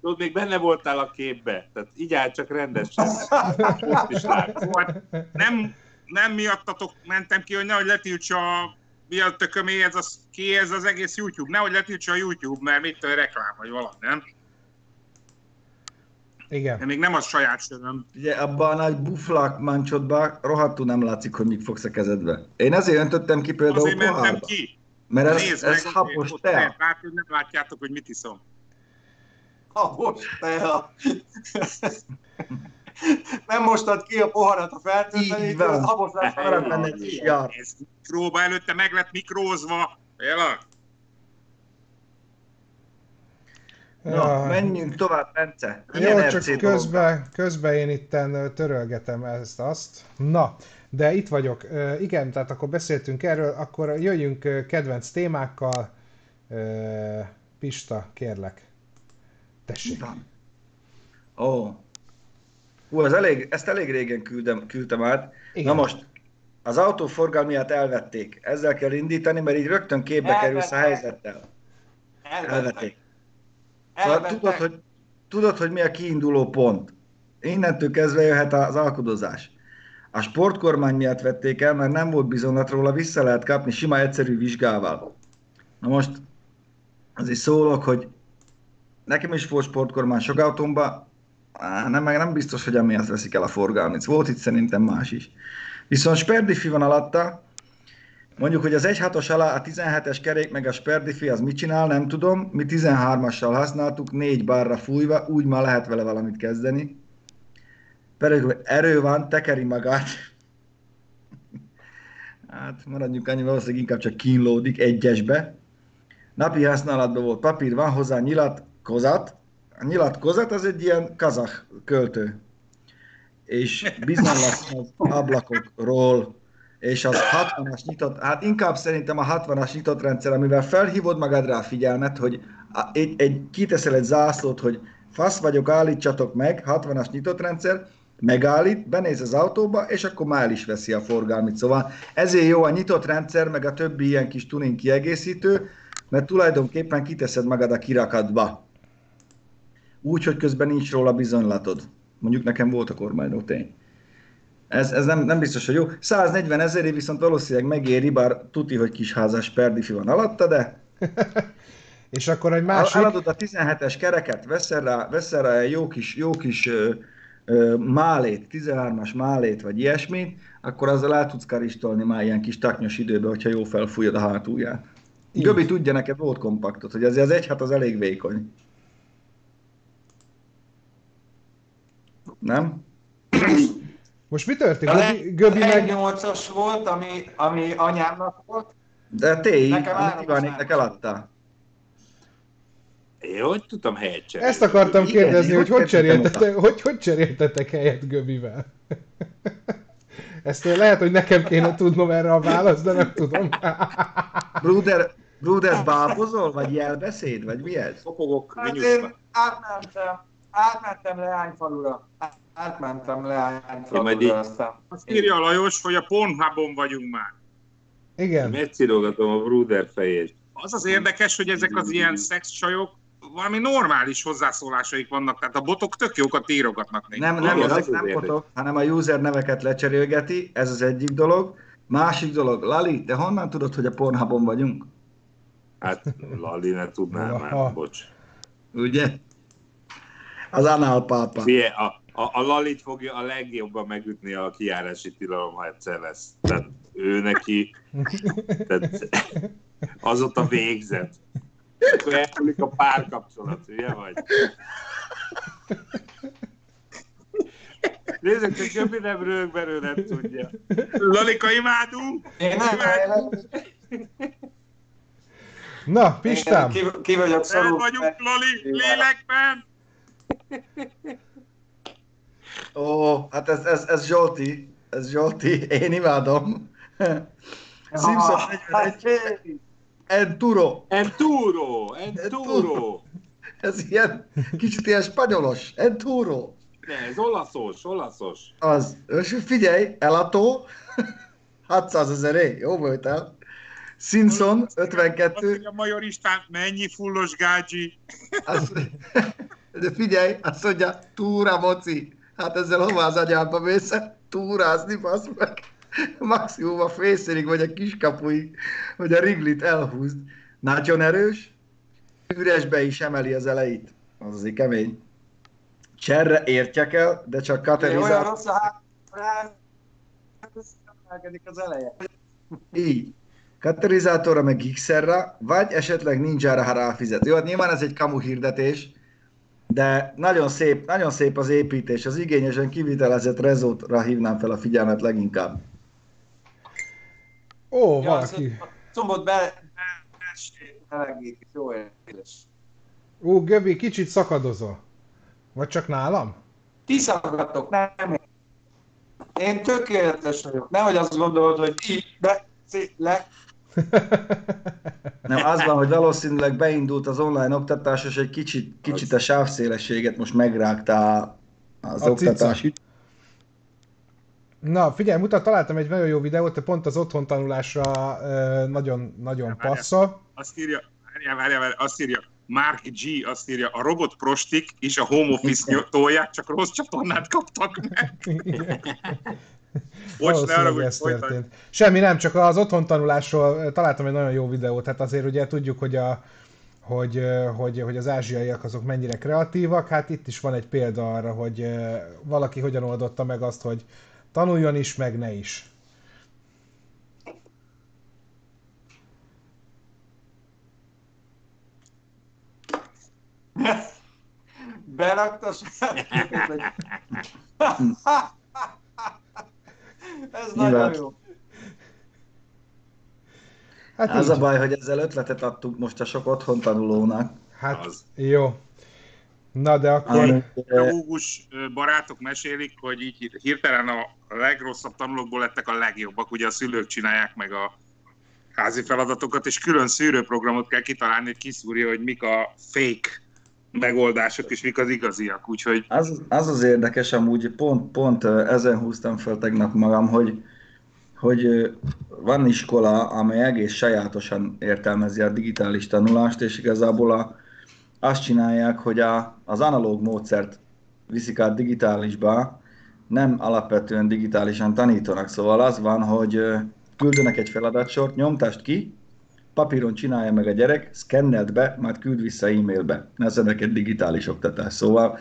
Tudod, még benne voltál a képbe. Tehát így áll csak rendesen. Most is látsz. Szóval nem, nem miattatok mentem ki, hogy nehogy letiltsa a mi a tökömé ez az, ki ez az egész YouTube. Nehogy letiltsa a YouTube, mert mit tudom, reklám vagy valami, nem? Igen. De még nem az saját söröm. Ugye abban a nagy buflak mancsodban rohadtul nem látszik, hogy mit fogsz a kezedbe. Én ezért öntöttem ki például Azért mentem pohárba. ki. Mert ez, Nézd ez meg, hapos lehet látni, hogy nem látjátok, hogy mit iszom. Habos tea. Nem mostad ki a poharat a Így fertőtlenítőt, van. habos lesz. Mikróba előtte meg lett mikrózva. Jela? Na, menjünk tovább, Bence. Ilyen Jó, csak közben, közben én itten törölgetem ezt-azt. Na, de itt vagyok. Igen, tehát akkor beszéltünk erről, akkor jöjjünk kedvenc témákkal. Pista, kérlek. Tessék. Ó. Hú, ez elég, ezt elég régen küldem, küldtem át. Igen. Na most, az autó forgalmiát elvették. Ezzel kell indítani, mert így rögtön képbe Elvettek. kerülsz a helyzettel. Elvettek. Elvették. Szóval tudod, hogy, tudod, hogy mi a kiinduló pont. Innentől kezdve jöhet az alkudozás. A sportkormány miatt vették el, mert nem volt bizonylat róla, vissza lehet kapni sima egyszerű vizsgával. Na most azért szólok, hogy nekem is volt sportkormány sok autómba, Á, nem, meg nem biztos, hogy emiatt veszik el a forgalmit. Volt itt szerintem más is. Viszont sperdifi van alatta, Mondjuk, hogy az 1.6-os alá a 17-es kerék meg a sperdifi az mit csinál, nem tudom. Mi 13-assal használtuk, négy bárra fújva, úgy már lehet vele valamit kezdeni. Pedig erő van, tekeri magát. Hát maradjunk annyi, valószínűleg inkább csak kínlódik egyesbe. Napi használatban volt papír, van hozzá nyilatkozat. A nyilatkozat az egy ilyen kazah költő. És bizonyos az ablakokról, és az 60-as nyitott, hát inkább szerintem a 60-as nyitott rendszer, amivel felhívod magadra a figyelmet, hogy egy, egy, kiteszel egy zászlót, hogy fasz vagyok, állítsatok meg, 60-as nyitott rendszer, megállít, benéz az autóba, és akkor már is veszi a forgalmit. Szóval ezért jó a nyitott rendszer, meg a többi ilyen kis tuning kiegészítő, mert tulajdonképpen kiteszed magad a kirakatba. Úgy, hogy közben nincs róla bizonylatod. Mondjuk nekem volt a kormánynó tény. Ez, ez nem, nem biztos, hogy jó. 140 ezeré viszont valószínűleg megéri, bár tuti, hogy kisházas perdifi van alatta, de És akkor egy másik... Eladod a 17-es kereket, veszel rá, veszel rá egy jó kis, jó kis ö, ö, málét, 13-as málét, vagy ilyesmit, akkor azzal el tudsz karistolni már ilyen kis taknyos időbe, hogyha jó felfújod a hátulját. Így. Göbi tudja neked volt kompaktot, hogy azért az egy hát az elég vékony. Nem? Most mi történt? A Göbi, Göbi meg... 8-as volt, ami, ami anyámnak volt. De té, Nekem is eladtál. Én hogy tudtam helyet cserélni? Ezt akartam Igen, kérdezni, hogy hogy cseréltetek, hogy, hogy cseréltetek helyet Göbivel? Ezt lehet, hogy nekem kéne tudnom erre a választ, de nem tudom. Bruder, Bruder bábozol, vagy jelbeszéd, vagy mi ez? Kopogok, Hát én átmentem, átmentem Leányfalura. Átmentem Ja, majd így- aztán... Azt írja a Lajos, hogy a Pornhubon vagyunk már. Igen. Megcirogatom a Bruder fejét. Az az érdekes, hogy ezek az ilyen szexcsajok valami normális hozzászólásaik vannak, tehát a botok tök jókat írogatnak nekik. Nem, nem, Igen, az nem érdekes. fotok, hanem a user neveket lecserélgeti, ez az egyik dolog. Másik dolog, Lali, te honnan tudod, hogy a Pornhubon vagyunk? Hát Lali ne tudná már, bocs. Ugye? Az Anál pápa. Fie, a, a, a Lalit fogja a legjobban megütni a kiárási tilalom, ha egyszer lesz. Tehát ő neki, tehát az ott a végzet. Akkor elmúlik a párkapcsolat, ugye vagy? Nézzük, hogy Göbi nem rög, mert ő nem tudja. Lalika imádunk! Én nem Na, Pistám, Ki, ki vagyok El szorul. vagyunk, Lali, lélekben! Ó, hát ez, ez, ez Zsolti, ez Zsolti, én imádom. Simpson 41, Enduro, Enturo, Enturo. ez ilyen kicsit ilyen spanyolos, Enduro. Ne, ez olaszos, olaszos. Az, és figyelj, Elato, 600 ezer jó volt el. Simpson, Azt 52, mondja Major István, mennyi fullos gágyi. az, de figyelj, azt mondja, túra moci. Hát ezzel hová az anyába mész? Túrázni, basz meg. Maximum a fészérig, vagy a kiskapuig, hogy a riglit elhúzd. Nagyon erős, üresbe is emeli az elejét. Az azért kemény. Cserre értjek el, de csak Olyan katalizál. rossz a emelkedik az eleje. Így. Katalizátorra meg Gixerra, vagy esetleg Ninjára, ha ráfizet. Jó, hát nyilván ez egy kamu hirdetés, de nagyon szép, nagyon szép az építés. Az igényesen kivitelezett rezótra hívnám fel a figyelmet leginkább. ó, Ja, valaki. combot be, melegít, jó éles. Ó, Göbi, kicsit szakadozol. Vagy csak nálam? Ti szaggatok, nem én. Én tökéletes vagyok. Nehogy azt gondolod, hogy így, be, le. Nem, az van, hogy valószínűleg beindult az online oktatás, és egy kicsit, kicsit a sávszélességet most megrágta az A cica. oktatás. Na, figyelj, mutat, találtam egy nagyon jó videót, te pont az otthon tanulásra ö, nagyon, nagyon Várjál. passzol. Azt írja, várjál, várjál, várjál, azt írja, Mark G. azt írja, a robot prostik és a home office nyotolják, csak rossz csatornát kaptak meg. Bocs, ne arra, ez történt. Semmi nem, csak az otthon tanulásról találtam egy nagyon jó videót, hát azért ugye tudjuk, hogy a hogy, hogy, hogy az ázsiaiak azok mennyire kreatívak, hát itt is van egy példa arra, hogy valaki hogyan oldotta meg azt, hogy tanuljon is, meg ne is. Berakta Ez nagyon Nyilván. jó. Hát Az így. a baj, hogy ezzel ötletet adtunk most a sok otthon tanulónak. Hát Az. jó. Na de akkor... Pedagógus barátok mesélik, hogy így hirtelen a legrosszabb tanulókból lettek a legjobbak, ugye a szülők csinálják meg a házi feladatokat, és külön szűrőprogramot kell kitalálni, hogy kiszúrja, hogy mik a fake megoldások, és mik az igaziak. Úgyhogy Az, az az érdekes, amúgy pont, pont ezen húztam fel tegnap magam, hogy, hogy van iskola, amely egész sajátosan értelmezi a digitális tanulást, és igazából a, azt csinálják, hogy a, az analóg módszert viszik át digitálisba, nem alapvetően digitálisan tanítanak. Szóval az van, hogy küldenek egy feladatsort, nyomtást ki, papíron csinálja meg a gyerek, szkennelt be, majd küld vissza e-mailbe. Ez ennek egy digitális oktatás. Szóval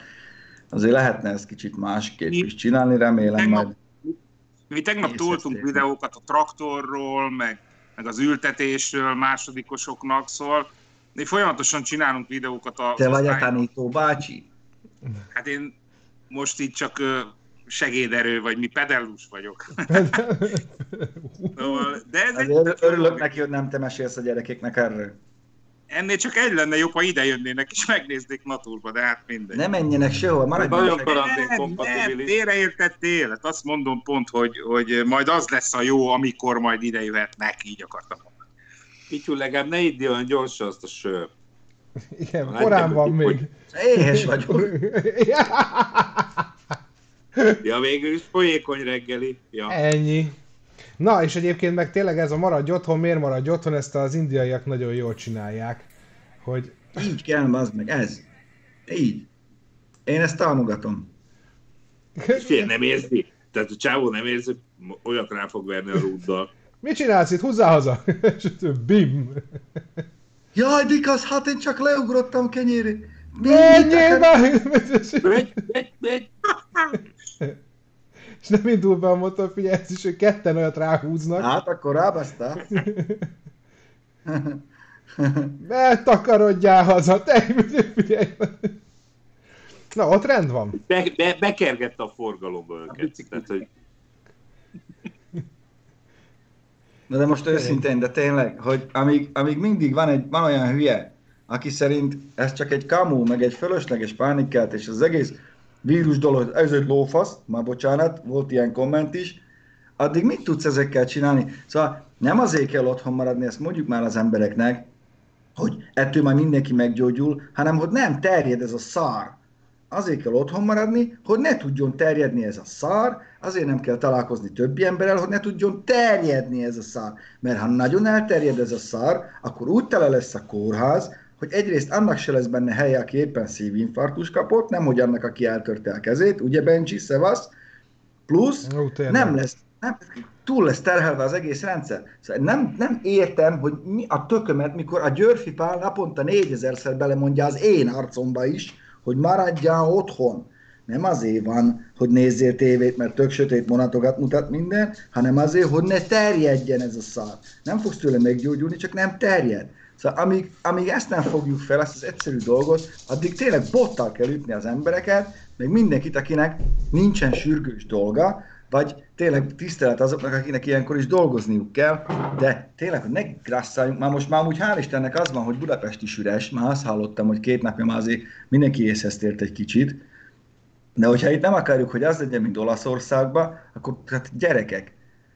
azért lehetne ezt kicsit másképp is csinálni, remélem Tegnap- majd. Mi tegnap toltunk videókat a traktorról, meg, meg az ültetésről másodikosoknak, szóval mi folyamatosan csinálunk videókat a Te vagy a tanító bácsi? Hát én most így csak segéderő, vagy mi pedellus vagyok. Szóval, De ez egy, Azért örülök neki, hogy nem te mesélsz a gyerekeknek erről. ennél csak egy lenne jobb, ha ide jönnének és megnéznék naturba, de hát mindegy. Ne menjenek sehol, maradjanak. Nagyon meg. karantén kompatibilis. félreértettél. Hát azt mondom pont, hogy, hogy majd az lesz a jó, amikor majd ide jöhetnek, így akartam mondani. Pityu, legalább ne iddi olyan gyorsan azt a sör. Igen, korán van még. Éhes vagyok. Ja, végül is folyékony reggeli. Ja. Ennyi. Na, és egyébként meg tényleg ez a maradj otthon, miért maradj otthon, ezt az indiaiak nagyon jól csinálják. Hogy Így kell, az meg, ez. Így. Én ezt támogatom. Fél nem érzi. Tehát a csávó nem érzi, olyat rá fog verni a rúddal. mit csinálsz itt? Húzzál haza! És bim! Jaj, Dikasz, hát én csak leugrottam kenyérre. Menjél be! Megy, megy, megy. És nem indul be a motor, figyelj, ez is, hogy ketten olyat ráhúznak. Hát akkor rábasztál. Ne takarodjál haza, te figyelj! Na, ott rend van. Be, be, bekergette a forgalomba őket. Tehát, hogy Na de most őszintén, de tényleg, hogy amíg, amíg mindig van, egy, van olyan hülye, aki szerint ez csak egy kamu, meg egy fölösleges pánikát, és az egész vírus dolog, ez egy lófasz, már bocsánat, volt ilyen komment is, addig mit tudsz ezekkel csinálni? Szóval nem azért kell otthon maradni, ezt mondjuk már az embereknek, hogy ettől majd mindenki meggyógyul, hanem hogy nem terjed ez a szar. Azért kell otthon maradni, hogy ne tudjon terjedni ez a szar, azért nem kell találkozni többi emberrel, hogy ne tudjon terjedni ez a szar. Mert ha nagyon elterjed ez a szar, akkor úgy tele lesz a kórház, hogy egyrészt annak se lesz benne helye, aki éppen szívinfarktus kapott, nem hogy annak, aki eltörte a kezét, ugye Benji, szevasz, plusz Ó, tényleg. nem lesz, nem, túl lesz terhelve az egész rendszer. Szóval nem, nem értem, hogy mi a tökömet, mikor a Györfi Pál naponta négyezerszer belemondja az én arcomba is, hogy maradjál otthon. Nem azért van, hogy nézzél tévét, mert tök sötét monatokat mutat minden, hanem azért, hogy ne terjedjen ez a szar. Nem fogsz tőle meggyógyulni, csak nem terjed. Szóval amíg, amíg ezt nem fogjuk fel, ezt az egyszerű dolgot, addig tényleg bottal kell ütni az embereket, meg mindenkit, akinek nincsen sürgős dolga, vagy tényleg tisztelet azoknak, akinek ilyenkor is dolgozniuk kell, de tényleg, hogy ne grasszáljunk, már most már úgy hál' Istennek az van, hogy Budapest is üres, már azt hallottam, hogy két napja már azért mindenki észhez tért egy kicsit, de hogyha itt nem akarjuk, hogy az legyen, mint Olaszországban, akkor hát gyerekek,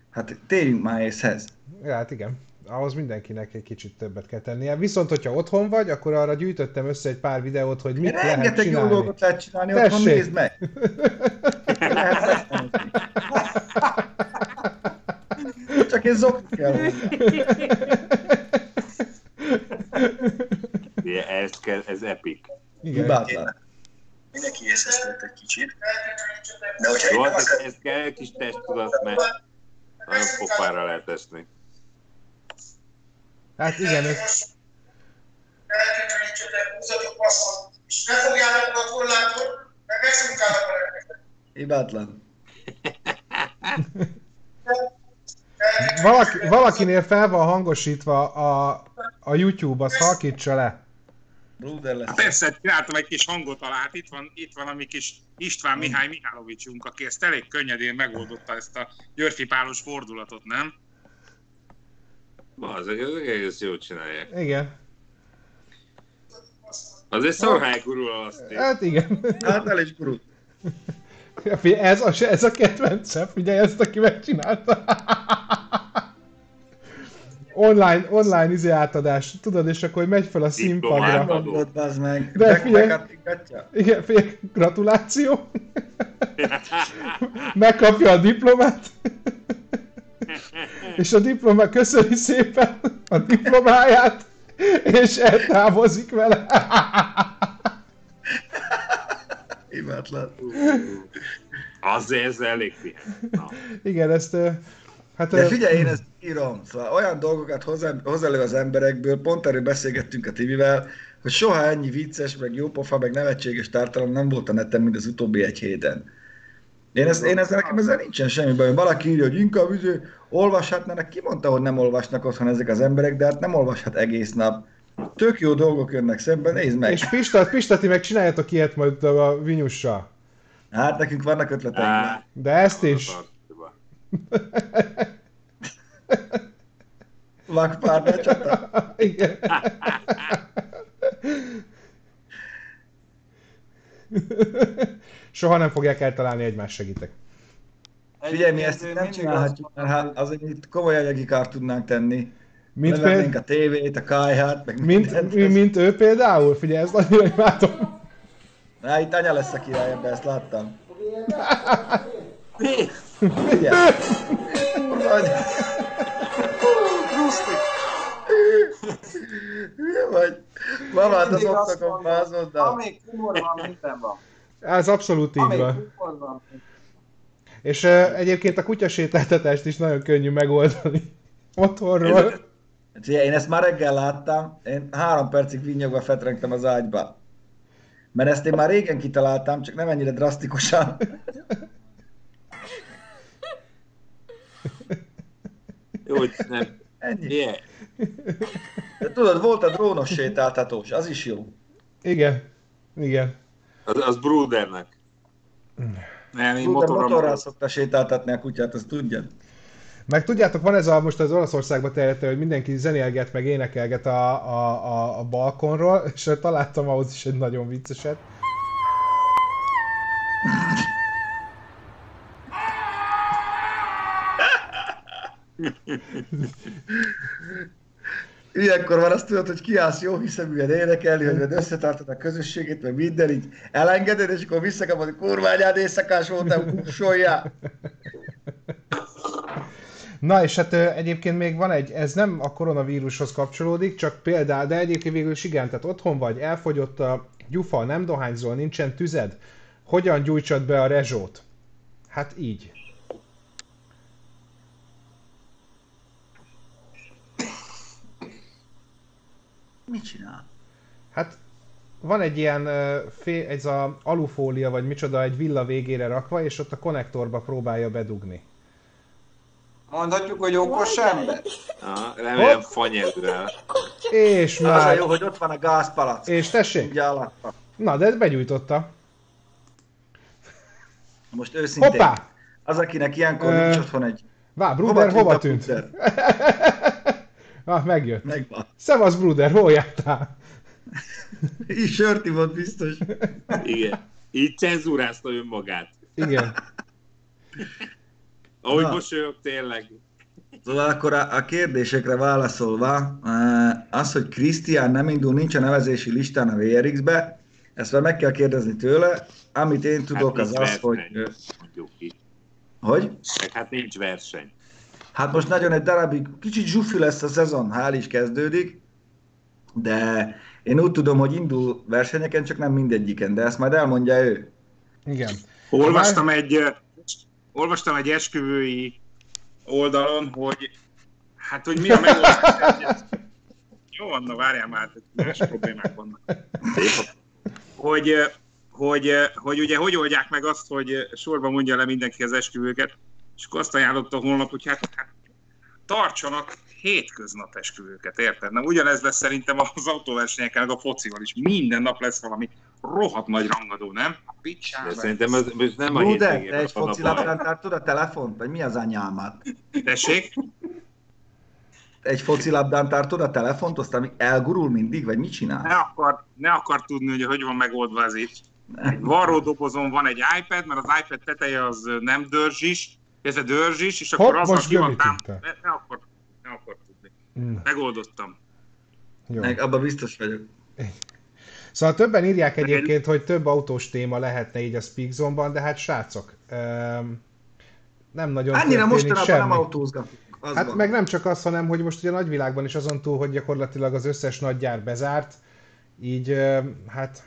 hát térjünk már észhez. Ja, hát igen. Ahhoz mindenkinek egy kicsit többet kell tennie. Viszont, hogyha otthon vagy, akkor arra gyűjtöttem össze egy pár videót, hogy mit lehet Rengeteg jó csinálni. dolgot lehet csinálni, otthon Tessék. nézd meg! Lehet. Csak ez zokni kell ugye, ez, kell, ez epic. Igen. Hibátlan. Mindenki észresztett egy kicsit. De hogyha Jó, én nem ez, ez kell egy kis testtudat, mert nagyon pofára lehet esni. Hát igen, ez, Eltűnítsetek, húzatok passzot, és ne fogjátok a korlátot, meg megszunkálnak a reggeket. Hibátlan. valaki, valakinél fel van hangosítva a, a YouTube, az halkítsa le. Bruder lesz. Hát persze, csináltam egy kis hangot alá, hát itt van, itt van a mi kis István Mihály Mihálovicsunk, aki ezt elég könnyedén megoldotta ezt a Györfi Pálos fordulatot, nem? Az ezek egész jól csinálják. Igen. Azért szarhály gurul azt Hát igen. Hát el is. Figyelj, ez a, ez a kedvencem, figyelj ezt, aki megcsinálta. online, online izé átadás, tudod, és akkor megy fel a színpadra. Mondod, bazd meg. De figyelj. Igen, figyelj, gratuláció. Megkapja a diplomát. És a diplomát köszöni szépen a diplomáját, és eltávozik vele. Hibátlan. Azért ez elég pihen. Igen, ezt Hát, De figyelj, én ezt írom. Szóval olyan dolgokat hoz, hoz elő az emberekből, pont erről beszélgettünk a Tibivel, hogy soha ennyi vicces, meg jópofa, meg nevetséges tartalom nem volt a neten, mint az utóbbi egy héten. Én, ez, én ezzel nekem ezzel nincsen semmi bajom. Valaki írja, hogy inkább izé, olvashatnának. Ki mondta, hogy nem olvasnak otthon ezek az emberek, de hát nem olvashat egész nap. Tök jó dolgok jönnek szembe, nézd meg. és Pista, Pista, ti meg csináljátok ilyet majd a Vinyussal. Hát nekünk vannak ötleteink. Á, De ezt is. tartva. Vakpárda csata. Igen. Soha nem fogják eltalálni egymást, segítek. Figyelj, mi ezt nem csinálhatjuk, mert hát azért itt komoly anyagi kárt tudnánk tenni. Mint, Levennénk péld, a tévét, a kájhát, meg mint, mi- mint ő például? Figyelj, ezt annyira imádom. Na, itt anya lesz a király, ebbe ezt láttam. Mi? Figyelj! Vagy, Rusztik! vagy. Mamát az oktakon mondom, fázoddal. Amíg humor van, minden van. Ez abszolút így van. És uh, egyébként a kutyasétáltatást is nagyon könnyű megoldani. Otthonról. Figyelj, én ezt már reggel láttam, én három percig vinnyogva fetrengtem az ágyba. Mert ezt én már régen kitaláltam, csak nem ennyire drasztikusan. Jó, hogy nem. Ennyi. Ilyen. De tudod, volt a drónos sétáltatós, az is jó. Igen. Igen. Az, az Brudernek. Nem, én motorra motorral szokta sétáltatni a kutyát, azt tudja. Meg tudjátok, van ez a, most az Olaszországban terjedte, hogy mindenki zenélget, meg énekelget a, a, a, a balkonról, és találtam ahhoz is egy nagyon vicceset. Ilyenkor van azt tudod, hogy kiállsz jó hiszeműen énekelni, hogy összetartod a közösségét, meg minden így elengeded, és akkor visszakapod, hogy kurványád éjszakás voltam, kussolja. Na és hát egyébként még van egy, ez nem a koronavírushoz kapcsolódik, csak például, de egyébként végül is igen, tehát otthon vagy, elfogyott a gyufa, nem dohányzol, nincsen tüzed, hogyan gyújtsad be a rezsót? Hát így. Mit csinál? Hát van egy ilyen, ez a alufólia, vagy micsoda, egy villa végére rakva, és ott a konnektorba próbálja bedugni. Mondhatjuk, hogy okos ember. Ah, remélem fanyelővel. És Az a már, jó, hogy ott van a gázpalack. és tessék, na de begyújtotta. Most őszintén, Hoppá! az, akinek ilyenkor nincs otthon egy... Vá, Bruder, hova tűnt? Ah, megjött. Megvan. Szevasz, Bruder, hol jártál? Így sört ivott biztos. Igen. Így cenzúrázta önmagát. Igen. Ahogy Na. mosolyog tényleg. Szóval akkor a, a kérdésekre válaszolva, eh, az, hogy Krisztián nem indul, nincs a nevezési listán a VRX-be, ezt már meg kell kérdezni tőle. Amit én tudok, Hát az az, hogy... verseny. Hogy? Meg hát nincs verseny. Hát most nagyon egy darabig, kicsit zsufi lesz a szezon, hál' is kezdődik, de én úgy tudom, hogy indul versenyeken, csak nem mindegyiken, de ezt majd elmondja ő. Igen. Olvastam egy, olvastam egy esküvői oldalon, hogy hát, hogy mi a megoldás. Jó, van, na várjál már, hogy más problémák vannak. Hogy, hogy, hogy ugye hogy oldják meg azt, hogy sorba mondja le mindenki az esküvőket, és akkor azt ajánlotta honlap, hogy hát, hát tartsanak hétköznap esküvőket, érted? Na ugyanez lesz szerintem az autóversenyeken, meg a focival is. Minden nap lesz valami rohadt nagy rangadó, nem? Picsába. De szerintem ez, ez nem a Bruder, te egy van a foci baj. labdán tartod a telefont? Vagy mi az anyámat? Tessék? Egy foci labdán tartod a telefont, aztán elgurul mindig, vagy mit csinál? Ne akar, ne akar tudni, hogy hogy van megoldva ez itt. Egy varródobozon van egy iPad, mert az iPad teteje az nem dörzsis, ez a dörzsis, és akkor Hopp, az, most aki van tám... Ne, ne akar, ne akar tudni. Mm, Megoldottam. Jó. Meg abban biztos vagyok. Szóval többen írják egyébként, hogy több autós téma lehetne így a Speakzone-ban, de hát srácok, nem nagyon Annyira mostanában semmi. nem autózgatunk. Az Hát van. meg nem csak az, hanem hogy most ugye a nagyvilágban is azon túl, hogy gyakorlatilag az összes nagy gyár bezárt, így hát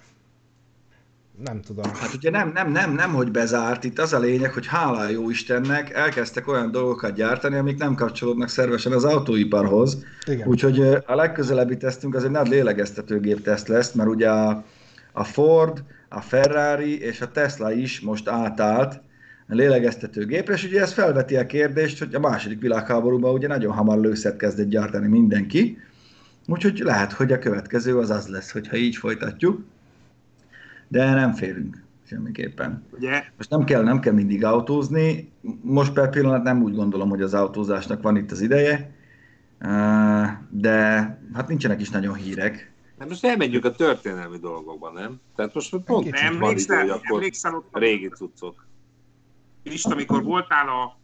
Nem tudom. Hát ugye nem, nem, nem, nem, hogy bezárt, itt az a lényeg, hogy hála a jó Istennek elkezdtek olyan dolgokat gyártani, amik nem kapcsolódnak szervesen az autóiparhoz. Igen. Úgyhogy a legközelebbi tesztünk az egy nagy lélegeztetőgép teszt lesz, mert ugye a, a Ford, a Ferrari és a Tesla is most átállt a lélegeztetőgépre, és ugye ez felveti a kérdést, hogy a második világháborúban ugye nagyon hamar lőszert kezdett gyártani mindenki, úgyhogy lehet, hogy a következő az az lesz, hogyha így folytatjuk, de nem félünk semmiképpen. Ugye? Most nem kell, nem kell mindig autózni, most per pillanat nem úgy gondolom, hogy az autózásnak van itt az ideje, de hát nincsenek is nagyon hírek. Hát most elmegyünk a történelmi dolgokba, nem? Tehát most pont Kicsit van idő, Emlékszel, akkor emlékszel ott a régi cuccok. Isten, amikor voltál a,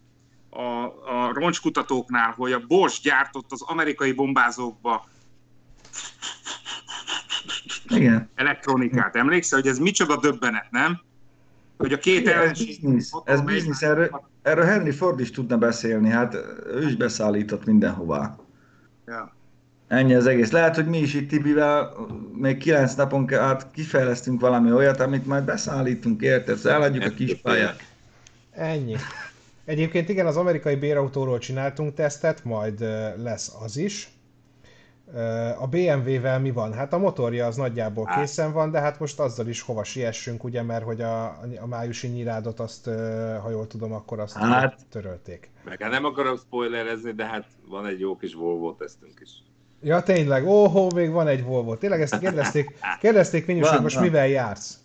a, a roncskutatóknál, hogy a Bosch gyártott az amerikai bombázókba Igen. elektronikát. Emlékszel, hogy ez micsoda döbbenet, nem? Hogy a két Igen, ez ellenség... biznisz, ez biznisz, erről, erről Henry Ford is tudna beszélni, hát ő is beszállított mindenhová. Ja. Ennyi az egész. Lehet, hogy mi is itt Tibivel még kilenc napon át kifejlesztünk valami olyat, amit majd beszállítunk, érted? Eladjuk a kis pályát. Ennyi. Egyébként igen, az amerikai bérautóról csináltunk tesztet, majd lesz az is. A BMW-vel mi van? Hát a motorja az nagyjából készen van, de hát most azzal is hova siessünk, ugye, mert hogy a, a májusi nyirádot azt, ha jól tudom, akkor azt Hát. törölték. Meg hát nem akarok spoilerezni, de hát van egy jó kis Volvo tesztünk is. Ja, tényleg, óhó, még van egy Volvo. Tényleg ezt kérdezték, kérdezték Minyus, Van, hogy most van. mivel jársz?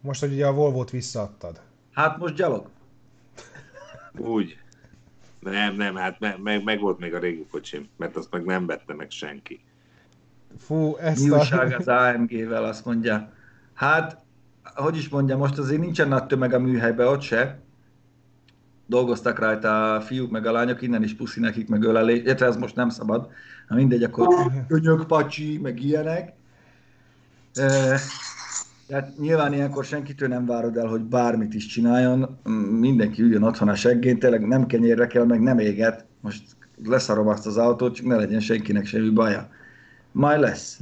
Most, hogy ugye a Volvo-t visszaadtad. Hát most gyalog. Úgy. Nem, nem, hát meg, meg, meg volt még a régi kocsim, mert azt meg nem vette meg senki. Fú, ezt Mi a... újság az AMG-vel, azt mondja. Hát, hogy is mondja, most azért nincsen nagy tömeg a műhelybe, ott se. Dolgoztak rajta a fiúk meg a lányok, innen is puszi nekik, meg ölelés. Illetve ez most nem szabad. Ha mindegy, akkor könyök, pacsi, meg ilyenek. Tehát nyilván ilyenkor senkitől nem várod el, hogy bármit is csináljon. Mindenki üljön otthon a seggén, tényleg nem kenyérre kell, meg nem éget. Most leszarom azt az autót, csak ne legyen senkinek semmi baja. Majd lesz.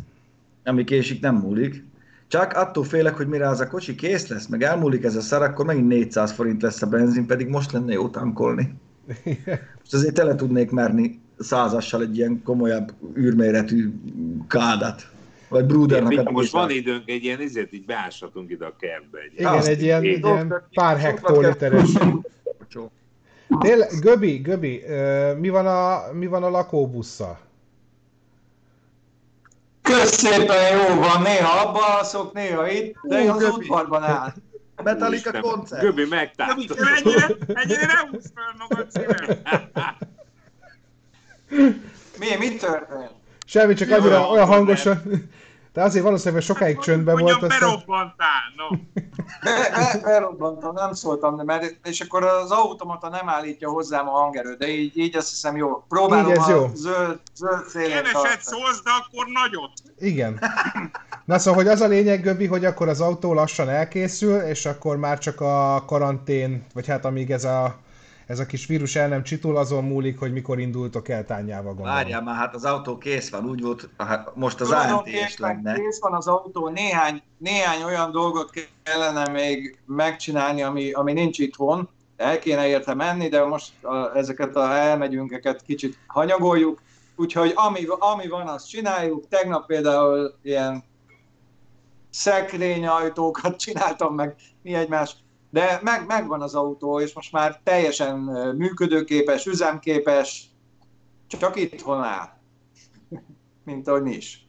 Ami késik, nem múlik. Csak attól félek, hogy mire az a kocsi kész lesz, meg elmúlik ez a szar, akkor megint 400 forint lesz a benzin, pedig most lenne jó tankolni. Most azért tele tudnék merni százassal egy ilyen komolyabb űrméretű kádat. Vagy Brudernak a most van időnk egy ilyen, ezért így beáshatunk ide a kertbe. Egy Igen, Azt egy ilyen, egy ilyen pár hektoliteres. Tényleg, Göbi, Göbi, mi van a, mi van a lakóbusszal? Kösz szépen jó van, néha abban alszok, néha itt, de Hú, az Göbi. udvarban áll. Metallica Isten, koncert. Göbi Göbi, megtápta. ennyire, ennyire ne húzz fel magad szíves. Mi, mi történt? Semmi, csak Jó, annyira olyan jó, hangosan. De azért valószínűleg sokáig csöndben volt. Mondjam, Aztán... berobbantál, no. Be, be, berobbantam, nem szóltam, de mert, és akkor az automata nem állítja hozzám a hangerőt, de így, így azt hiszem jó. Próbálom Így ez a jó. zöld, zöld tartani. szólsz, de akkor nagyot. Igen. Na szóval, hogy az a lényeg, Göbi, hogy akkor az autó lassan elkészül, és akkor már csak a karantén, vagy hát amíg ez a, ez a kis vírus el nem csitul, azon múlik, hogy mikor indultok el tányába gondolom. Várjál már, hát az autó kész van, úgy volt, hát most az AMT-es Tulajdonképpen lenne. kész van az autó, néhány, néhány olyan dolgot kellene még megcsinálni, ami, ami nincs itthon. El kéne érte menni, de most a, ezeket a elmegyünkeket kicsit hanyagoljuk. Úgyhogy ami, ami van, azt csináljuk. Tegnap például ilyen szekrényajtókat csináltam meg, mi egymás. De meg, megvan az autó, és most már teljesen működőképes, üzemképes, csak itthon áll. Mint ahogy mi is.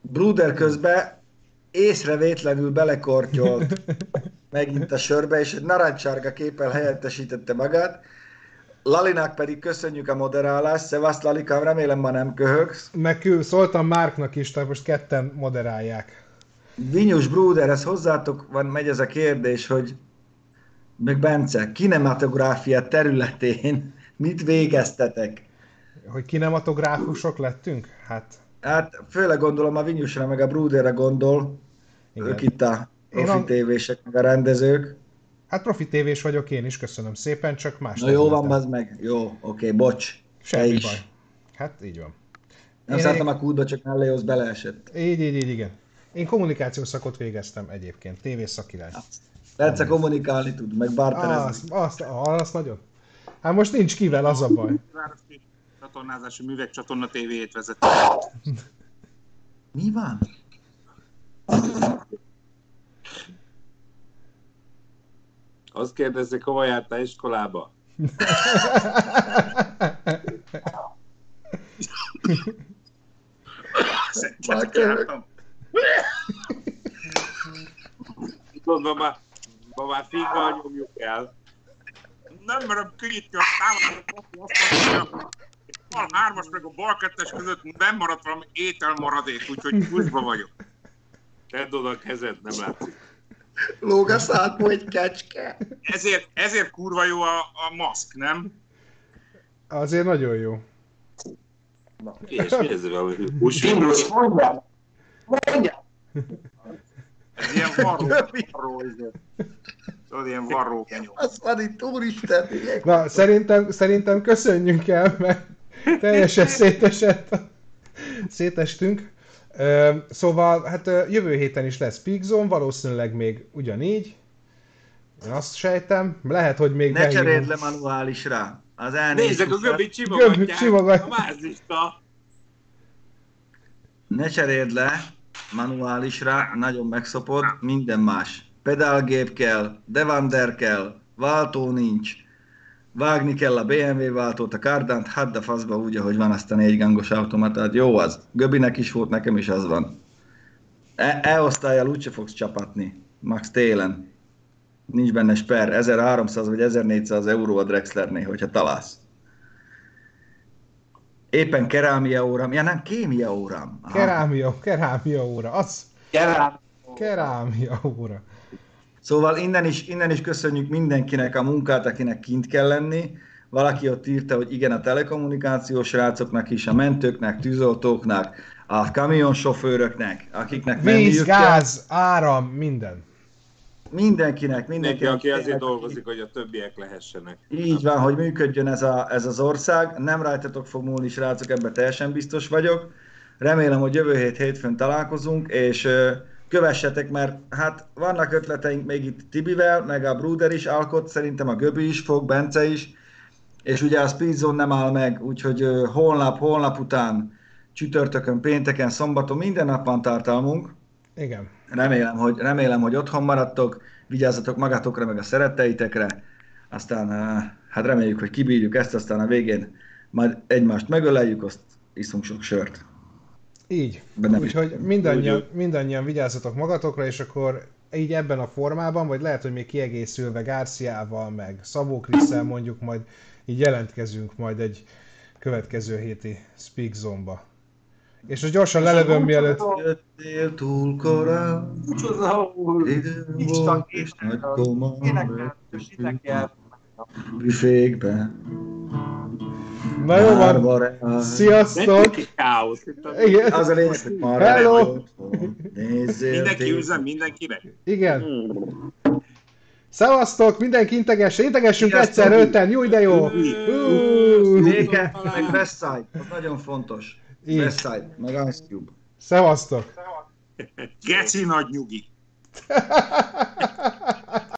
Bruder közben észrevétlenül belekortyolt megint a sörbe, és egy narancsárga képpel helyettesítette magát. Lalinak pedig köszönjük a moderálást. Szevasz Lalika, remélem ma nem köhögsz. Meg szóltam Márknak is, tehát most ketten moderálják. Vinyus Bruder, ez hozzátok van, megy ez a kérdés, hogy meg Bence, kinematográfia területén mit végeztetek? Hogy kinematográfusok lettünk? Hát, Hát főleg gondolom a Vinyusra meg a Bruderre gondol, igen. ők itt a profi tévések, meg a rendezők. Hát profi tévés vagyok én is, köszönöm szépen, csak más Na jó van, bazd meg. Jó, oké, bocs. Te Semmi is. baj. Hát így van. Nem Én szálltam a kútba, csak Melléhoz beleesett. Így, így, így, igen. Én kommunikációs szakot végeztem egyébként, tévésszakirály. Perce kommunikálni tud, meg barterezni. Azt, azt, azt nagyon. Hát most nincs kivel, az a baj. Csatornázási művek csatorna tévéjét vezet. Mi van? Azt kérdezzük, hova jártál iskolába? Szerinted jártam. Mondom, már, ma már finggal nyomjuk el. Nem merem kinyitni a támadót, azt mondja, a hármas meg a bal kettes között nem maradt valami ételmaradék, úgyhogy buszba vagyok. Tedd oda a kezed, nem látszik. Lóg a szádba egy kecske. Ezért, ezért kurva jó a, a maszk, nem? Azért nagyon jó. És mi ez hús? Mondjál! Ez ilyen varró, varró, tudod, ilyen varró. Az van itt, úristen. Na, szerintem, szerintem köszönjünk el, mert teljesen szétesett. a- Szétestünk. Szóval, hát jövő héten is lesz Peak Zone, valószínűleg még ugyanígy. Én azt sejtem. Lehet, hogy még Ne behívunk- cseréld le manuálisra. Az elnézést. Nézzek, a Göbi csimogatják. csimogat- A mázista. Ne cseréld le manuálisra, nagyon megszopod, minden más. Pedálgép kell, devander kell, váltó nincs, vágni kell a BMW váltót, a kárdant, hát a faszba úgy, ahogy van azt a négy gangos automatát. Jó az. Göbinek is volt, nekem is az van. E, e osztályjal úgyse fogsz csapatni. Max télen. Nincs benne sper. 1300 vagy 1400 euró a Drexlernél, hogyha találsz. Éppen kerámia órám, ja nem, kémia órám. Aha. Kerámia, kerámia óra. Az Gyere! kerámia óra. Szóval innen is, innen is köszönjük mindenkinek a munkát, akinek kint kell lenni. Valaki ott írta, hogy igen a telekommunikációs rácoknak is, a mentőknek, tűzoltóknak, a kamionsofőröknek, akiknek Víz, menniük kell. gáz, áram, minden. Mindenkinek, Mindenki, mindenkinek. aki azért dolgozik, hogy a többiek lehessenek. Így van, hogy működjön ez, a, ez az ország. Nem rajtatok fog múlni, srácok, ebben teljesen biztos vagyok. Remélem, hogy jövő hét hétfőn találkozunk, és kövessetek, mert hát vannak ötleteink még itt Tibivel, meg a Bruder is alkot, szerintem a Göbi is fog, Bence is, és ugye a Speedzone nem áll meg, úgyhogy holnap, holnap után, csütörtökön, pénteken, szombaton minden nap van tartalmunk. Igen. Remélem, hogy, remélem, hogy otthon maradtok, vigyázzatok magatokra, meg a szeretteitekre, aztán eh, hát reméljük, hogy kibírjuk ezt, aztán a végén majd egymást megöleljük, azt iszunk sok sört. Így. Úgyhogy mindannyian, Úgy- mindannyian vigyázzatok magatokra, és akkor így ebben a formában, vagy lehet, hogy még kiegészülve Garciával, meg Szabó Krisszel mondjuk majd így jelentkezünk majd egy következő héti Speak Zone-ba. És most gyorsan lelövöm, mielőtt... Jöttél túl korán, Micsoda úr! idő Isten volt, és nagy koma, büfékbe, Na jó van, sziasztok! Igen, Az a lényeg, hogy ma Hello! Mindenki üzen mindenkinek. igen. Szevasztok, mindenki integesse, integessünk egyszer, öten, jó de jó! Béke, meg Westside, az nagyon fontos. Így. Westside, meg Ice Cube. Szevasztok! Geci nagy nyugi.